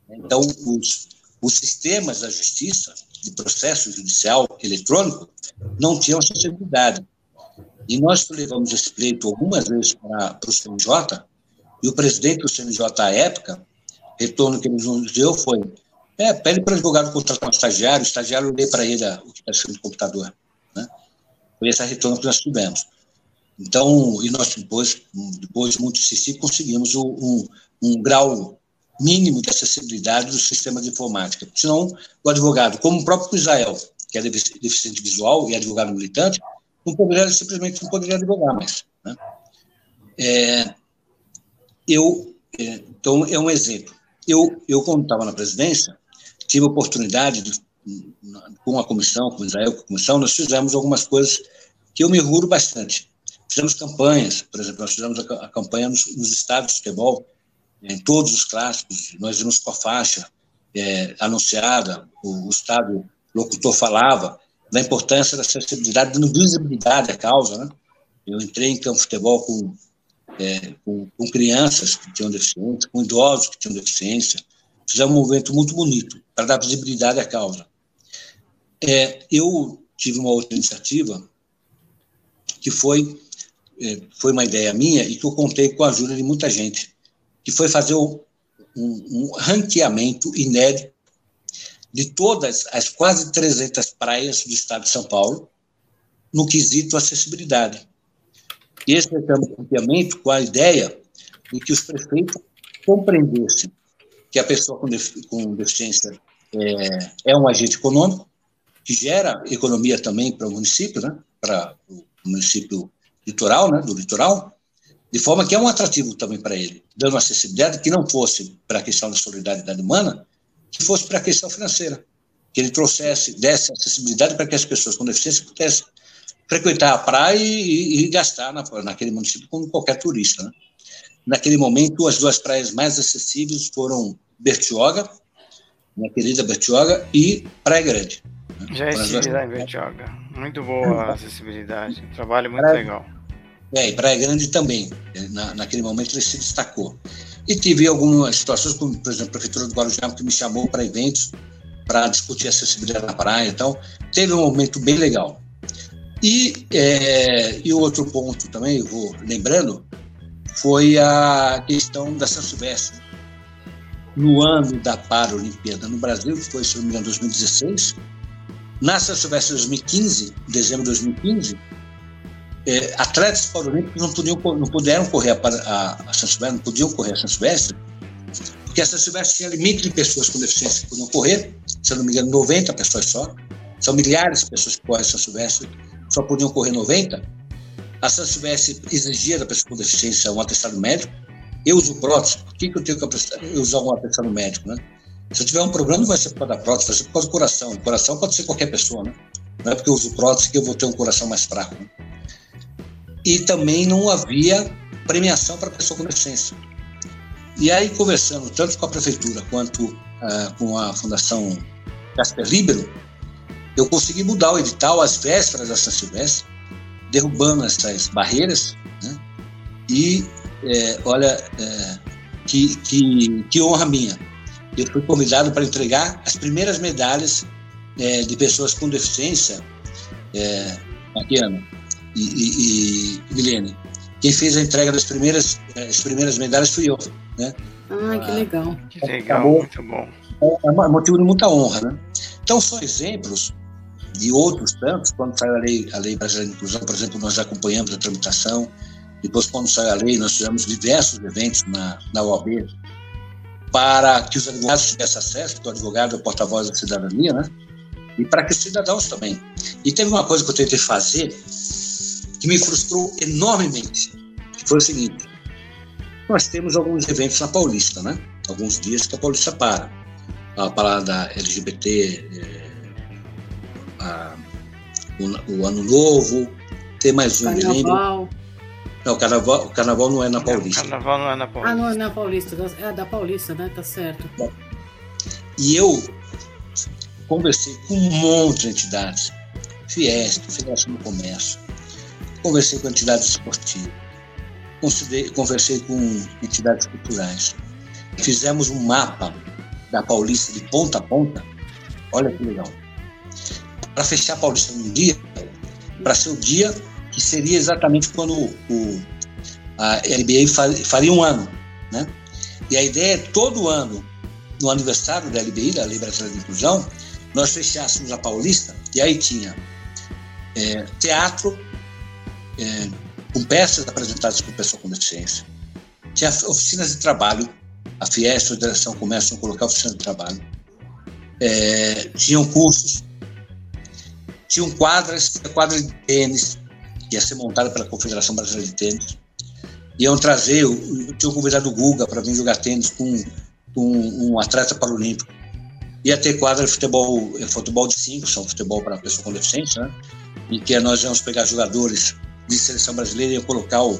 Então, os, os sistemas da Justiça, de processo judicial eletrônico, não tinham acessibilidade. E nós levamos esse pleito algumas vezes para, para o CNJ, e o presidente do CNJ à época, retorno que ele nos deu foi: é, pede para o advogado contratar um estagiário, o estagiário lê para ele o que está escrito no computador. Né? Foi esse retorno que nós tivemos. Então, e nós depois, depois de muito insistir, conseguimos um, um grau mínimo de acessibilidade do sistema de informática. Senão, o advogado, como o próprio Israel, que é deficiente visual e advogado militante, não poderia, simplesmente não poderia advogar mais. Né? É, eu, é, então, é um exemplo. Eu, eu quando estava na presidência, tive a oportunidade, de, com a comissão, com Israel, com a comissão, nós fizemos algumas coisas que eu me orgulho bastante. Fizemos campanhas, por exemplo, nós fizemos a, a campanha nos, nos estádios de futebol, em todos os clássicos, nós vimos com a faixa é, anunciada, o, o Estado locutor falava da importância da acessibilidade, dando visibilidade à causa. Né? Eu entrei em campo de futebol com, é, com, com, crianças que tinham deficiência, com idosos que tinham deficiência. Fizemos um movimento muito bonito para dar visibilidade à causa. É, eu tive uma outra iniciativa que foi, é, foi uma ideia minha e que eu contei com a ajuda de muita gente que foi fazer um, um ranqueamento inédito de todas as quase 300 praias do estado de São Paulo no quesito acessibilidade. E esse ranqueamento com a ideia de que os prefeitos compreendessem que a pessoa com, com deficiência é, é, um agente econômico, que gera economia também para o município, né, para o município litoral, né, do litoral, de forma que é um atrativo também para ele, dando acessibilidade que não fosse para a questão da solidariedade humana, que fosse para a questão financeira, que ele trouxesse, desse acessibilidade para que as pessoas com deficiência pudessem frequentar a praia e, e, gastar na, naquele município como qualquer turista. Né? Naquele momento, as duas praias mais acessíveis foram Bertioga, minha querida Bertioga, e Praia Grande. Né? Já estive lá em Bertioga. Muito boa a acessibilidade. Trabalho muito praia, legal. É, e Praia Grande também. Na, naquele momento ele se destacou. E tive algumas situações, como, por exemplo, a Prefeitura do Guarujá, que me chamou para eventos para discutir acessibilidade na praia. Então, teve um momento bem legal. E, é, e outro ponto também, eu vou lembrando, foi a questão da São Silvestre. No ano da Paralimpíada no Brasil, que foi, se não me engano, 2016, na São Silvestre 2015, dezembro de 2015, é, atletas paralímpicos não, podiam, não puderam correr a, a, a São Silvestre, não podiam correr a São Silvestre, porque a São Silvestre tinha limite de pessoas com deficiência que podiam correr, se eu não me engano, 90 pessoas só. São milhares de pessoas que correm a São Silvestre, só podiam correr 90. A São Silvestre exigia da pessoa com deficiência um atestado médico. Eu uso prótese, por que, que eu tenho que usar um atestado médico, né? Se eu tiver um problema, não vai ser por causa da prótese, vai ser por causa do coração. O coração pode ser qualquer pessoa, né? Não é porque eu uso prótese que eu vou ter um coração mais fraco. Né? E também não havia premiação para pessoa com deficiência. E aí, conversando tanto com a prefeitura quanto uh, com a Fundação Casper Libero, eu consegui mudar o edital às vésperas da São Silvestre, derrubando essas barreiras, né? e é, olha, é, que, que, que honra minha. Eu fui convidado para entregar as primeiras medalhas é, de pessoas com deficiência, é, Mariana e, e, e. Quem fez a entrega das primeiras, as primeiras medalhas fui eu. Né? Ah, que legal. Que legal, muito bom. É motivo de muita honra. Né? Então, são exemplos de outros tantos. Quando saiu a lei, a lei brasileira de inclusão, por exemplo, nós acompanhamos a tramitação. Depois, quando saiu a lei, nós tivemos diversos eventos na, na OAB para que os advogados tivessem acesso, porque o advogado é o porta-voz da cidadania, né? E para que os cidadãos também. E teve uma coisa que eu tentei fazer que me frustrou enormemente, que foi o seguinte: nós temos alguns eventos na Paulista, né? Alguns dias que a Paulista para. A parada da LGBT, é, a, o, o, Ano Novo, tem mais um, Carnaval. me lembro. Não, o carnaval, o carnaval não é na Paulista. o carnaval não é na Paulista. Ah, não é na Paulista. É da Paulista, né? Tá certo. E eu conversei com um monte de entidades. Fiesp, Federação do Comércio. Conversei com entidades esportivas. Conversei com entidades culturais. Fizemos um mapa da Paulista de ponta a ponta. Olha que legal. Para fechar a Paulista num dia, para ser o dia que seria exatamente quando o, a LBA faria um ano, né? E a ideia é todo ano, no aniversário da LBI, da Lei Brasileira de Inclusão, nós fechássemos a Paulista e aí tinha é, teatro é, com peças apresentadas por pessoa com deficiência, tinha oficinas de trabalho, a Fiesta, a Direção Comércio, colocar oficinas de trabalho, é, tinham cursos, tinham quadras, quadras de tênis, ia ser montada pela Confederação Brasileira de Tênis. Iam trazer, eu tinha convidado o Guga para vir jogar tênis com, com um atleta paralímpico. Ia ter quadra de futebol, eh, futebol de cinco, são futebol para pessoa com deficiência, né? em que nós íamos pegar jogadores de seleção brasileira e colocar o,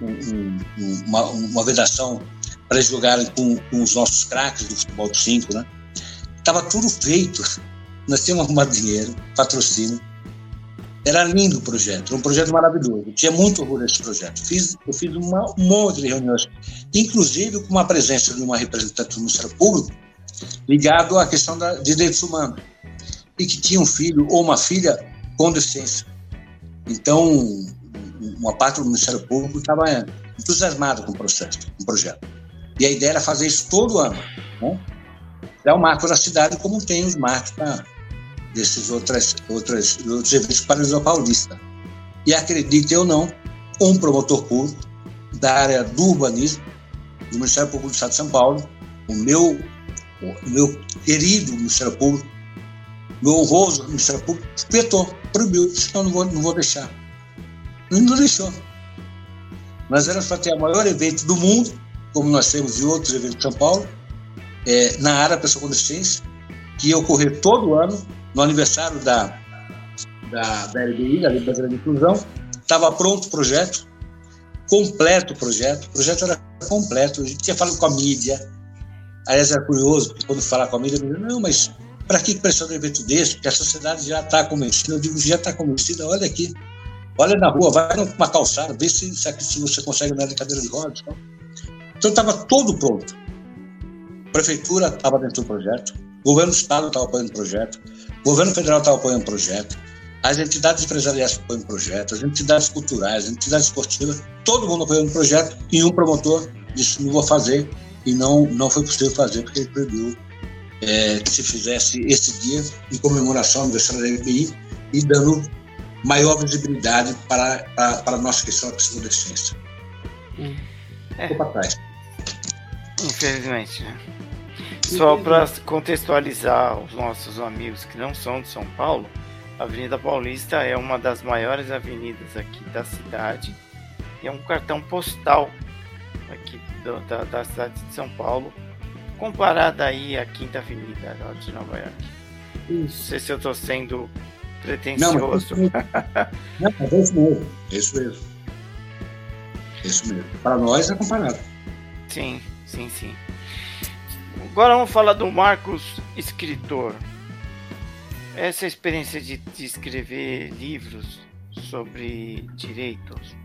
um, uma, uma vedação para eles jogarem com, com os nossos craques do futebol de cinco, né? Tava tudo feito. Nós tínhamos arrumado dinheiro, patrocínio, era lindo o projeto, era um projeto maravilhoso. tinha muito orgulho desse projeto. Fiz, eu fiz uma, um monte de reuniões, inclusive com a presença de uma representante do Ministério Público ligado à questão da, de direitos humanos e que tinha um filho ou uma filha com deficiência. Então, uma parte do Ministério Público estava entusiasmada com o processo, com o projeto. E a ideia era fazer isso todo ano. Né? É o marco da cidade, como tem os marcos desses outras, outras, outros eventos para o Paulista. E acredite ou não, um promotor público da área do urbanismo, do Ministério Público do Estado de São Paulo, o meu, o meu querido Ministério Público, meu honroso Ministério Público, vetou, proibiu, disse, não, não vou, não vou deixar. Não, não deixou. Nós éramos para ter o maior evento do mundo, como nós temos em outros eventos de São Paulo, é, na área da pessoa com deficiência, que ia ocorrer todo ano, no aniversário da, da, da LBI, da Lei Brasileira de Inclusão, estava pronto o projeto, completo o projeto, o projeto era completo, a gente tinha falado com a mídia, aliás era curioso, porque quando falar com a mídia, eu disse, não, mas para que pressão um evento desse? Porque a sociedade já está convencida, eu digo, já está convencida, olha aqui, olha na rua, vai numa calçada, vê se, se você consegue andar de cadeira de rodas. Então estava todo pronto. A prefeitura estava dentro do projeto, o governo do estado estava apoiando o projeto, o governo federal estava apoiando o projeto, as entidades empresariais apoiando o projeto, as entidades culturais, as entidades esportivas, todo mundo apoiando o projeto e um promotor disse: não vou fazer, e não, não foi possível fazer porque ele proibiu é, que se fizesse esse dia em comemoração ao aniversário da FBI e dando maior visibilidade para, para, para a nossa questão da. Hum. É. Ficou para trás. Infelizmente, né? Só para contextualizar os nossos amigos que não são de São Paulo, a Avenida Paulista é uma das maiores avenidas aqui da cidade e é um cartão postal aqui do, da, da, cidade de São Paulo, comparada aí à Quinta Avenida de Nova York. Isso. Não sei se eu estou sendo pretensioso. Não, mas é isso mesmo. É isso mesmo. É isso mesmo. Para nós é comparado. Sim, sim, sim. Agora vamos falar do Marcos escritor. Essa experiência de, de escrever livros sobre direitos,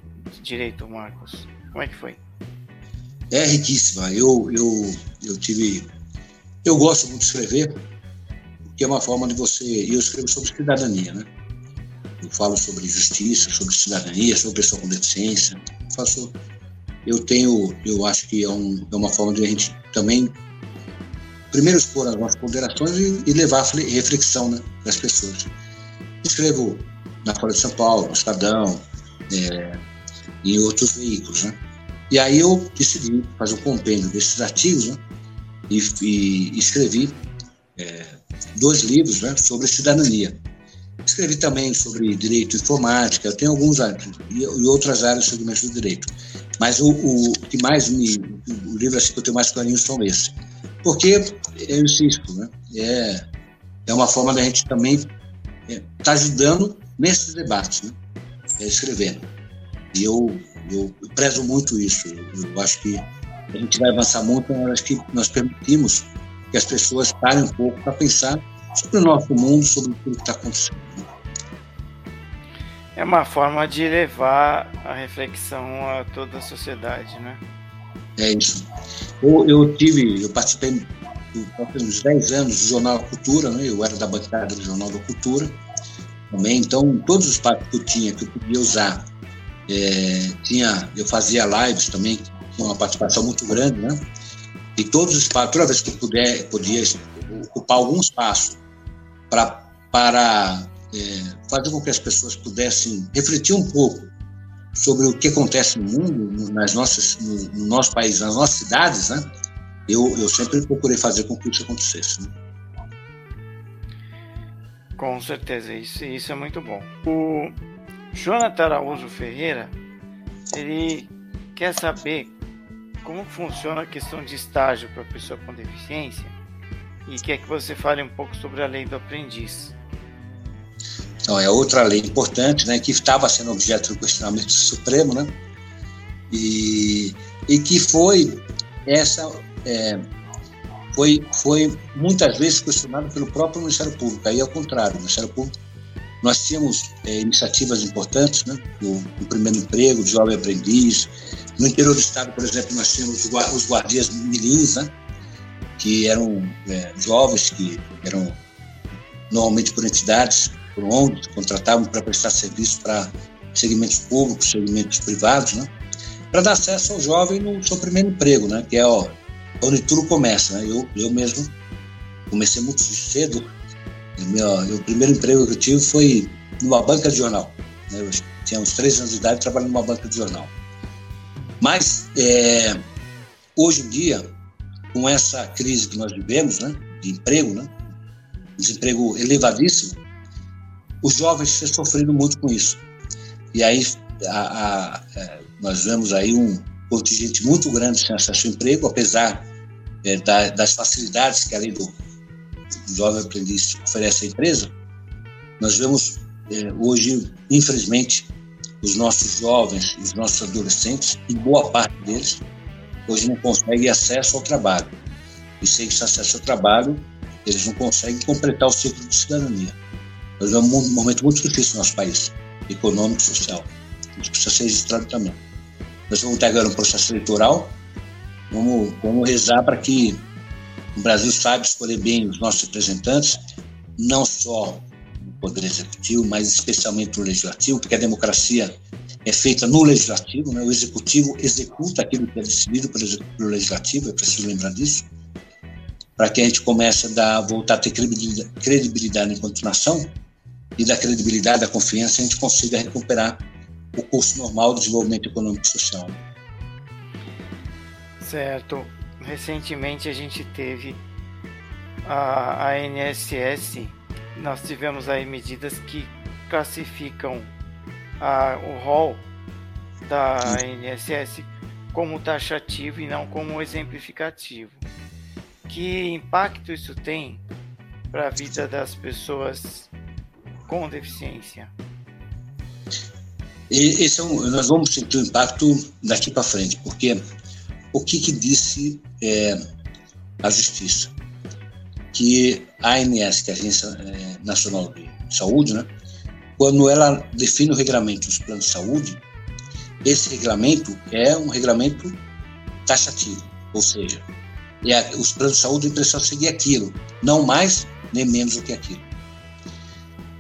direito, Marcos. Como é que foi? É riquíssima. Eu, eu, eu tive. Eu gosto muito de escrever, porque é uma forma de você. E eu escrevo sobre cidadania, né? Eu falo sobre justiça, sobre cidadania, sobre pessoa com deficiência. Eu faço. Eu tenho. Eu acho que é, um, é uma forma de a gente também. Primeiro expor as nossas ponderações e, e levar reflexão né, das pessoas. Escrevo na Folha de São Paulo, no Estadão, é, em outros veículos. Né? E aí eu decidi fazer um compêndio desses artigos né? e, e, escrevi é, dois livros né, sobre cidadania. Escrevi também sobre direito informática, eu tenho alguns e, e outras áreas do segmento do direito. Mas o, o, que mais me. O livro assim, que eu tenho mais carinho são esses. Porque, eu insisto, né, é, é uma forma da gente também estar é, tá ajudando nesses debates, né, é, escrevendo. E eu, eu, prezo muito isso. Eu, eu, acho que a gente vai avançar muito, eu acho que nós permitimos que as pessoas parem um pouco para pensar sobre o nosso mundo, sobre tudo que está acontecendo. É uma forma de levar a reflexão a toda a sociedade, né? É isso. Eu, eu tive, eu participei por uns 10 anos do Jornal da Cultura, né? eu era da bancada do Jornal da Cultura também, então todos os papos que eu tinha, que eu podia usar é, tinha, eu fazia lives também, tinha uma participação muito grande, né? E todos os espaços, toda vez que eu puder, podia ocupar algum espaço pra, para é, fazer com que as pessoas pudessem refletir um pouco sobre o que acontece no mundo, nas nossas, no, no nosso país, nas nossas cidades, né? Eu, eu sempre procurei fazer com que isso acontecesse. Né? Com certeza, isso, isso é muito bom. O, Jonathan Araújo Ferreira, ele quer saber como funciona a questão de estágio para pessoa com deficiência e quer que você fale um pouco sobre a lei do aprendiz. Então, é outra lei importante, né, que estava sendo objeto do questionamento do Supremo, né, e, e que foi essa é, foi, foi muitas vezes questionado pelo próprio Ministério Público. Aí, ao contrário, o Ministério Público nós tínhamos é, iniciativas importantes, né? O, primeiro emprego, o jovem aprendiz. No interior do estado, por exemplo, nós tínhamos os guardias milins, né? Que eram é, jovens que eram normalmente por entidades, por ONGs, contratavam para prestar serviço para segmentos públicos, segmentos privados, né? Para dar acesso ao jovem no seu primeiro emprego, né? Que é ó, onde tudo começa, né? Eu, eu mesmo comecei muito cedo meu, primeiro emprego que eu tive foi numa banca de jornal. Né? Eu tinha uns três anos de idade trabalhando numa banca de jornal. Mas, é, hoje em dia, com essa crise que nós vivemos, né, de emprego, né, desemprego elevadíssimo, os jovens têm sofrido muito com isso. E aí a, a, é, nós vemos aí um contingente muito grande sem acesso ao emprego, apesar é, da, das facilidades que além do, jovem aprendiz oferece à empresa, nós vemos é, hoje, infelizmente, os nossos jovens, os nossos adolescentes, e boa parte deles, hoje não conseguem acesso ao trabalho. E sem esse acesso ao trabalho, eles não conseguem completar o ciclo de cidadania. Nós vemos um momento muito difícil no nosso país, econômico e social. Isso precisa ser registrado também. Nós vamos ter agora um processo eleitoral, vamos, vamos rezar para que o Brasil sabe escolher bem os nossos representantes, não só no Poder Executivo, mas especialmente no Legislativo, porque a democracia é feita no Legislativo, né? o Executivo executa aquilo que é decidido pelo Legislativo, é preciso lembrar disso, para que a gente comece a dar, voltar a ter credibilidade, credibilidade enquanto nação e da credibilidade, da confiança, a gente consiga recuperar o curso normal do desenvolvimento econômico e social. Certo recentemente a gente teve a, a NSS, nós tivemos aí medidas que classificam a, o rol da NSS como taxativo e não como exemplificativo. Que impacto isso tem para a vida das pessoas com deficiência? Esse é um, nós vamos sentir o impacto daqui para frente, porque o que, que disse é, a Justiça? Que a ANS, que é a Agência é, Nacional de Saúde, né, quando ela define o regulamento dos planos de saúde, esse regulamento é um regulamento taxativo, ou seja, é, os planos de saúde precisam seguir aquilo, não mais nem menos do que aquilo.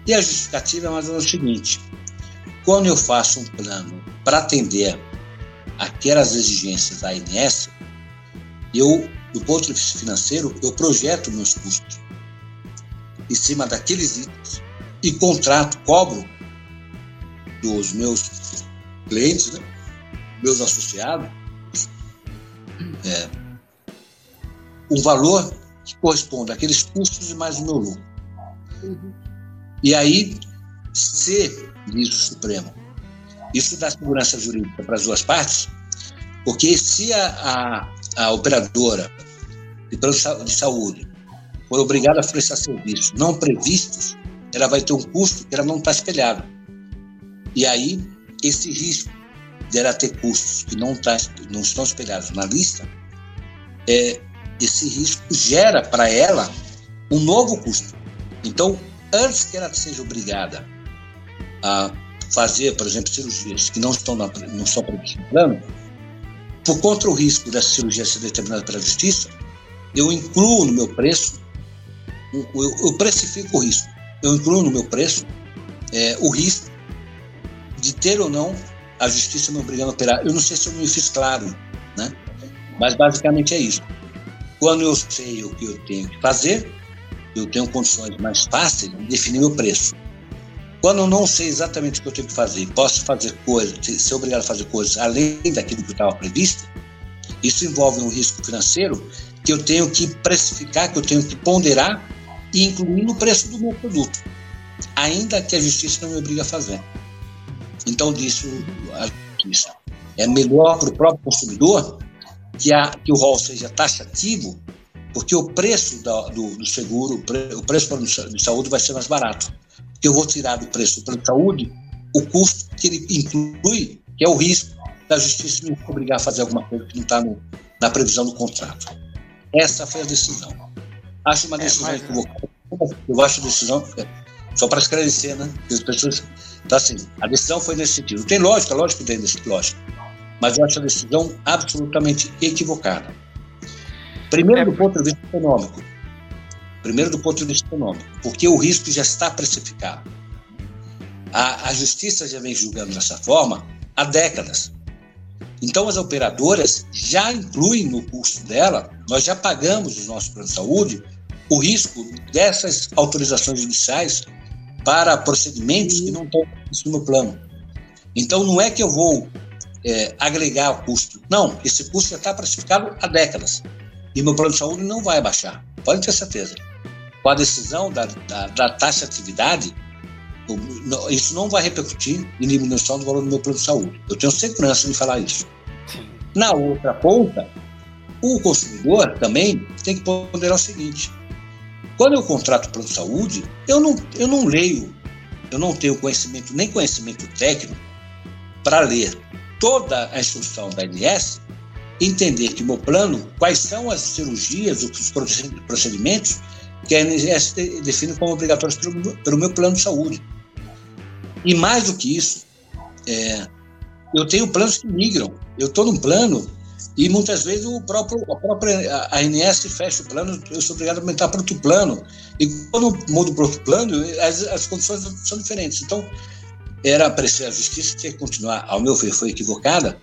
E a justificativa é mais ou menos o seguinte: quando eu faço um plano para atender aquelas exigências da ANS, eu, do ponto de vista financeiro, eu projeto meus custos em cima daqueles itens e contrato, cobro dos meus clientes, né, meus associados, é, um valor que corresponde àqueles custos e mais o meu lucro. Uhum. E aí, se diz o Supremo, isso dá segurança jurídica para as duas partes, porque se a, a, a operadora de de saúde for obrigada a prestar serviços não previstos, ela vai ter um custo que ela não está espelhada. E aí, esse risco de ela ter custos que não, tá, não estão espelhados na lista, é, esse risco gera para ela um novo custo. Então, antes que ela seja obrigada a fazer, por exemplo, cirurgias que não estão, na, não estão previstas no plano, por contra o risco dessa cirurgia ser determinada pela justiça, eu incluo no meu preço, eu, eu precifico o risco, eu incluo no meu preço é, o risco de ter ou não a justiça me obrigando a operar. Eu não sei se eu me fiz claro, né? mas basicamente é isso. Quando eu sei o que eu tenho que fazer, eu tenho condições mais fáceis de definir meu preço. Quando eu não sei exatamente o que eu tenho que fazer, posso fazer coisas, ser obrigado a fazer coisas além daquilo que estava previsto, isso envolve um risco financeiro que eu tenho que precificar, que eu tenho que ponderar e incluir no preço do meu produto, ainda que a justiça não me obrigue a fazer. Então, disso a justiça. É melhor para o próprio consumidor que, a, que o rol seja taxativo, porque o preço da, do, do, seguro, o preço do plano de saúde vai ser mais barato. Porque eu vou tirar do preço do plano de saúde o custo que ele inclui, que é o risco da justiça me obrigar a fazer alguma coisa que não está na previsão do contrato. Essa foi a decisão. Acho uma é, decisão é, mas... equivocada. Eu acho a decisão, só para esclarecer, né? As pessoas, então, assim, a decisão foi nesse sentido. Tem lógica, lógico que tem lógica mas eu acho a decisão absolutamente equivocada. Primeiro, do ponto de vista econômico. Primeiro, do ponto de vista econômico, porque o risco já está precificado. A, a justiça já vem julgando dessa forma há décadas. Então, as operadoras já incluem no custo dela, nós já pagamos os nossos planos de saúde, o risco dessas autorizações judiciais para procedimentos que não estão no plano. Então, não é que eu vou é, agregar o custo. Não, esse custo já está precificado há décadas. E meu plano de saúde não vai baixar, pode ter certeza. Com a decisão da, da, da taxa de atividade, isso não vai repercutir em diminuição do valor do meu plano de saúde. Eu tenho segurança de falar isso. Na outra ponta, o consumidor também tem que ponderar o seguinte: quando eu contrato plano de saúde, eu não, eu não leio, eu não tenho conhecimento, nem conhecimento técnico para ler toda a instrução da ANS, entender que meu plano, quais são as cirurgias, os procedimentos que a ANS define como obrigatórios pelo, pelo meu plano de saúde. E mais do que isso, é, eu tenho planos que migram. Eu estou num plano e muitas vezes o próprio, a própria ANS fecha o plano, eu sou obrigado a aumentar para outro plano. E quando mudo para outro plano, as, as condições são diferentes. Então, era preciso, a justiça tinha que continuar, ao meu ver, foi equivocada,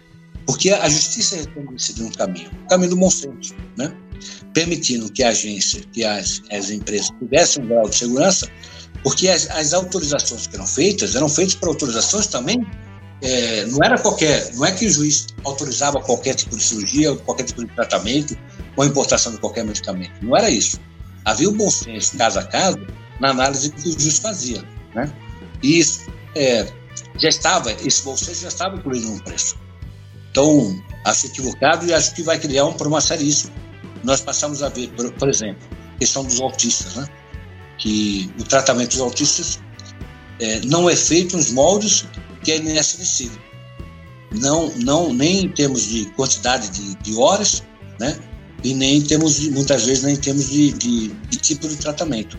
porque a justiça decidiu um caminho, o caminho do bom senso, né? permitindo que a agência, que as, as empresas tivessem um grau de segurança, porque as, as autorizações que eram feitas eram feitas para autorizações também é, não era qualquer, não é que o juiz autorizava qualquer tipo de cirurgia, qualquer tipo de tratamento, ou importação de qualquer medicamento. Não era isso. Havia o bom senso, caso a caso, na análise que o juiz fazia. Né? E isso é, já estava, esse bolseiro já estava incluído no preço. Então, acho equivocado e acho que vai criar um problema seríssimo. Nós passamos a ver, por, por exemplo, a questão dos autistas, né? que o tratamento dos autistas é, não é feito nos moldes que a INSS decide. Não, não, nem em termos de quantidade de, de horas, né? e nem em termos de, muitas vezes, nem em termos de, de, de tipo de tratamento.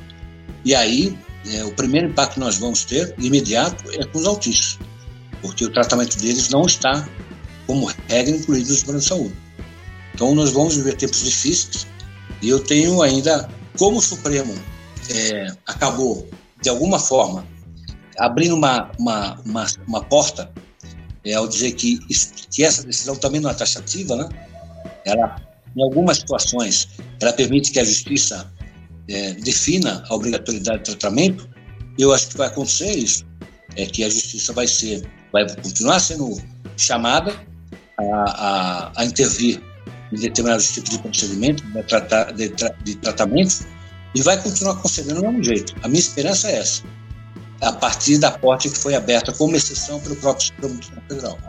E aí é, o primeiro impacto que nós vamos ter, imediato, é com os autistas. porque o tratamento deles não está, como regra, incluído no plano de saúde. Então, nós vamos viver tempos difíceis e eu tenho ainda, como o Supremo é, acabou, de alguma forma, abrindo uma, uma, uma, uma porta é, ao dizer que, que essa decisão também não é taxativa, né? ela, em algumas situações, ela permite que a justiça é, defina a obrigatoriedade de tratamento, eu acho que vai acontecer isso, é que a justiça vai ser, vai continuar sendo chamada a, a, a intervir em determinados tipos de procedimento, de, trata, de, de tratamento, e vai continuar concedendo do mesmo jeito. A minha esperança é essa, a partir da porta que foi aberta, como exceção pelo próprio Supremo Tribunal Federal.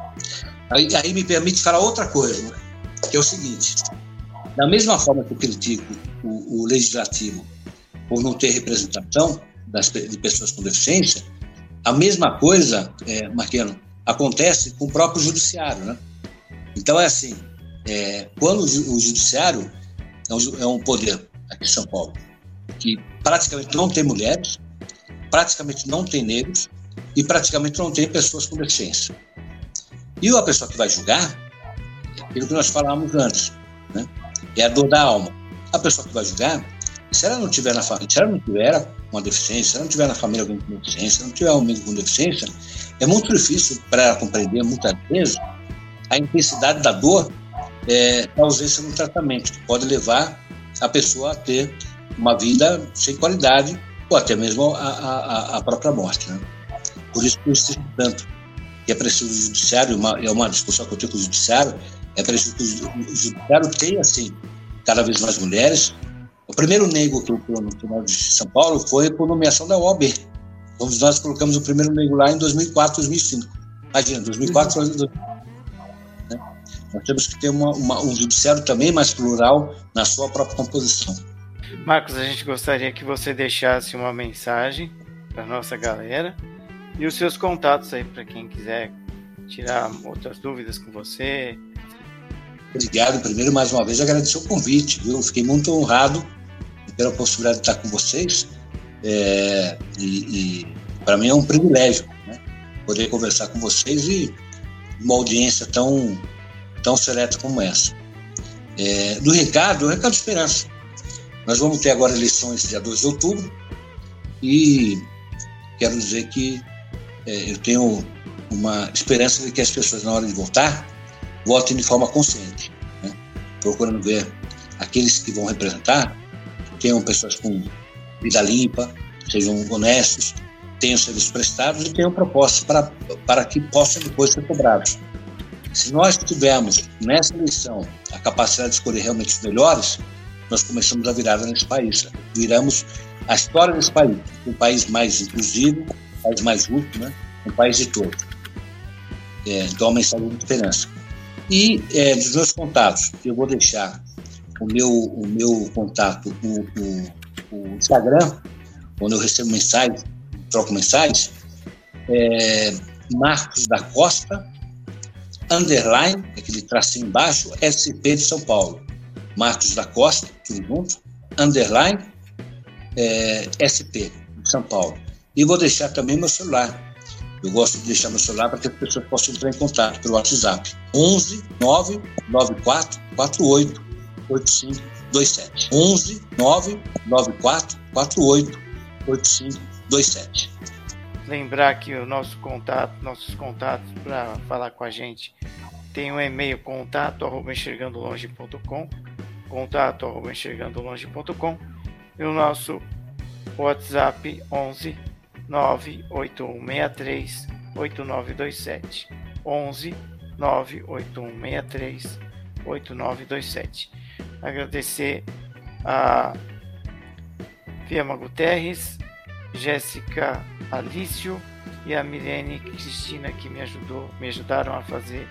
Aí, aí, me permite falar outra coisa, né? que é o seguinte: da mesma forma que eu critico o, o legislativo por não ter representação das, de pessoas com deficiência, a mesma coisa, é, acontece com o próprio judiciário, né? Então é assim, é, quando o judiciário é um, é um poder aqui em São Paulo que praticamente não tem mulheres, praticamente não tem negros e praticamente não tem pessoas com deficiência. E a pessoa que vai julgar, aquilo que nós falávamos antes, né? é a dor da alma. A pessoa que vai julgar, se ela não tiver na família, se ela não tiver uma deficiência, se ela não tiver na família alguém com deficiência, se ela não tiver um amigo com deficiência, é muito difícil para ela compreender muitas vezes a intensidade da dor é, da ausência no tratamento, que pode levar a pessoa a ter uma vida sem qualidade ou até mesmo a, a, a própria morte. Né? Por isso que eu insisto tanto que é preciso o judiciário, uma, é uma discussão que eu tenho com o judiciário, é preciso que o judiciário tenha, assim, cada vez mais mulheres. O primeiro nego que entrou no Tribunal de São Paulo foi por nomeação da OAB. Todos nós colocamos o primeiro nego lá em 2004, 2005. Imagina, 2004, 2005. Nós temos que ter uma, uma, um judiciário também mais plural na sua própria composição. Marcos, a gente gostaria que você deixasse uma mensagem para nossa galera e os seus contatos aí para quem quiser tirar outras dúvidas com você. Obrigado. Primeiro, mais uma vez, agradecer o convite, viu? Fiquei muito honrado pela possibilidade de estar com vocês. É, e, e para mim é um privilégio né? poder conversar com vocês e uma audiência tão, tão seleta como essa. É, do recado, o recado de esperança. Nós vamos ter agora eleições dia 2 de outubro e quero dizer que é, eu tenho uma esperança de que as pessoas, na hora de votar, votem de forma consciente, né? procurando ver aqueles que vão representar, tenham pessoas com vida limpa, sejam honestos, tenham serviços prestados e tenham propostas para, para que possam depois ser cobrados. Se nós tivermos nessa eleição a capacidade de escolher realmente os melhores, nós começamos a virada nesse país. Viramos a história desse país, um país mais inclusivo, um país mais justo, né? um país de todos. É, então, a mensagem de esperança. E é, dos meus contatos, eu vou deixar o meu, o meu contato, o, o Instagram, onde eu recebo mensagens, troco mensagens, é Marcos da Costa, underline, aquele tracinho embaixo, SP de São Paulo. Marcos da Costa, tudo junto, underline, é, SP, de São Paulo. E vou deixar também meu celular. Eu gosto de deixar meu celular para que as pessoas possam entrar em contato pelo WhatsApp. 11 994 48 8527. 11 994 48 8527. Lembrar que o nosso contato, nossos contatos para falar com a gente tem um e-mail contato arroba enxergandolonge.com contato arroba enxergandolonge.com e o nosso WhatsApp 11 98163 8927 11 98163 8927 agradecer a Fiamma Guterres, Jéssica Alício e a Milene Cristina que me ajudou, me ajudaram a fazer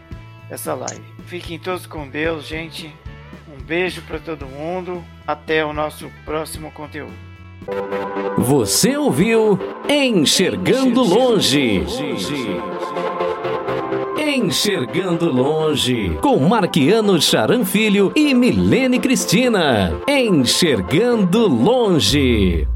essa live. Fiquem todos com Deus, gente. Um beijo para todo mundo. Até o nosso próximo conteúdo. Você ouviu Enxergando Longe. Enxergando Longe, com Marquiano Charan Filho e Milene Cristina. Enxergando Longe.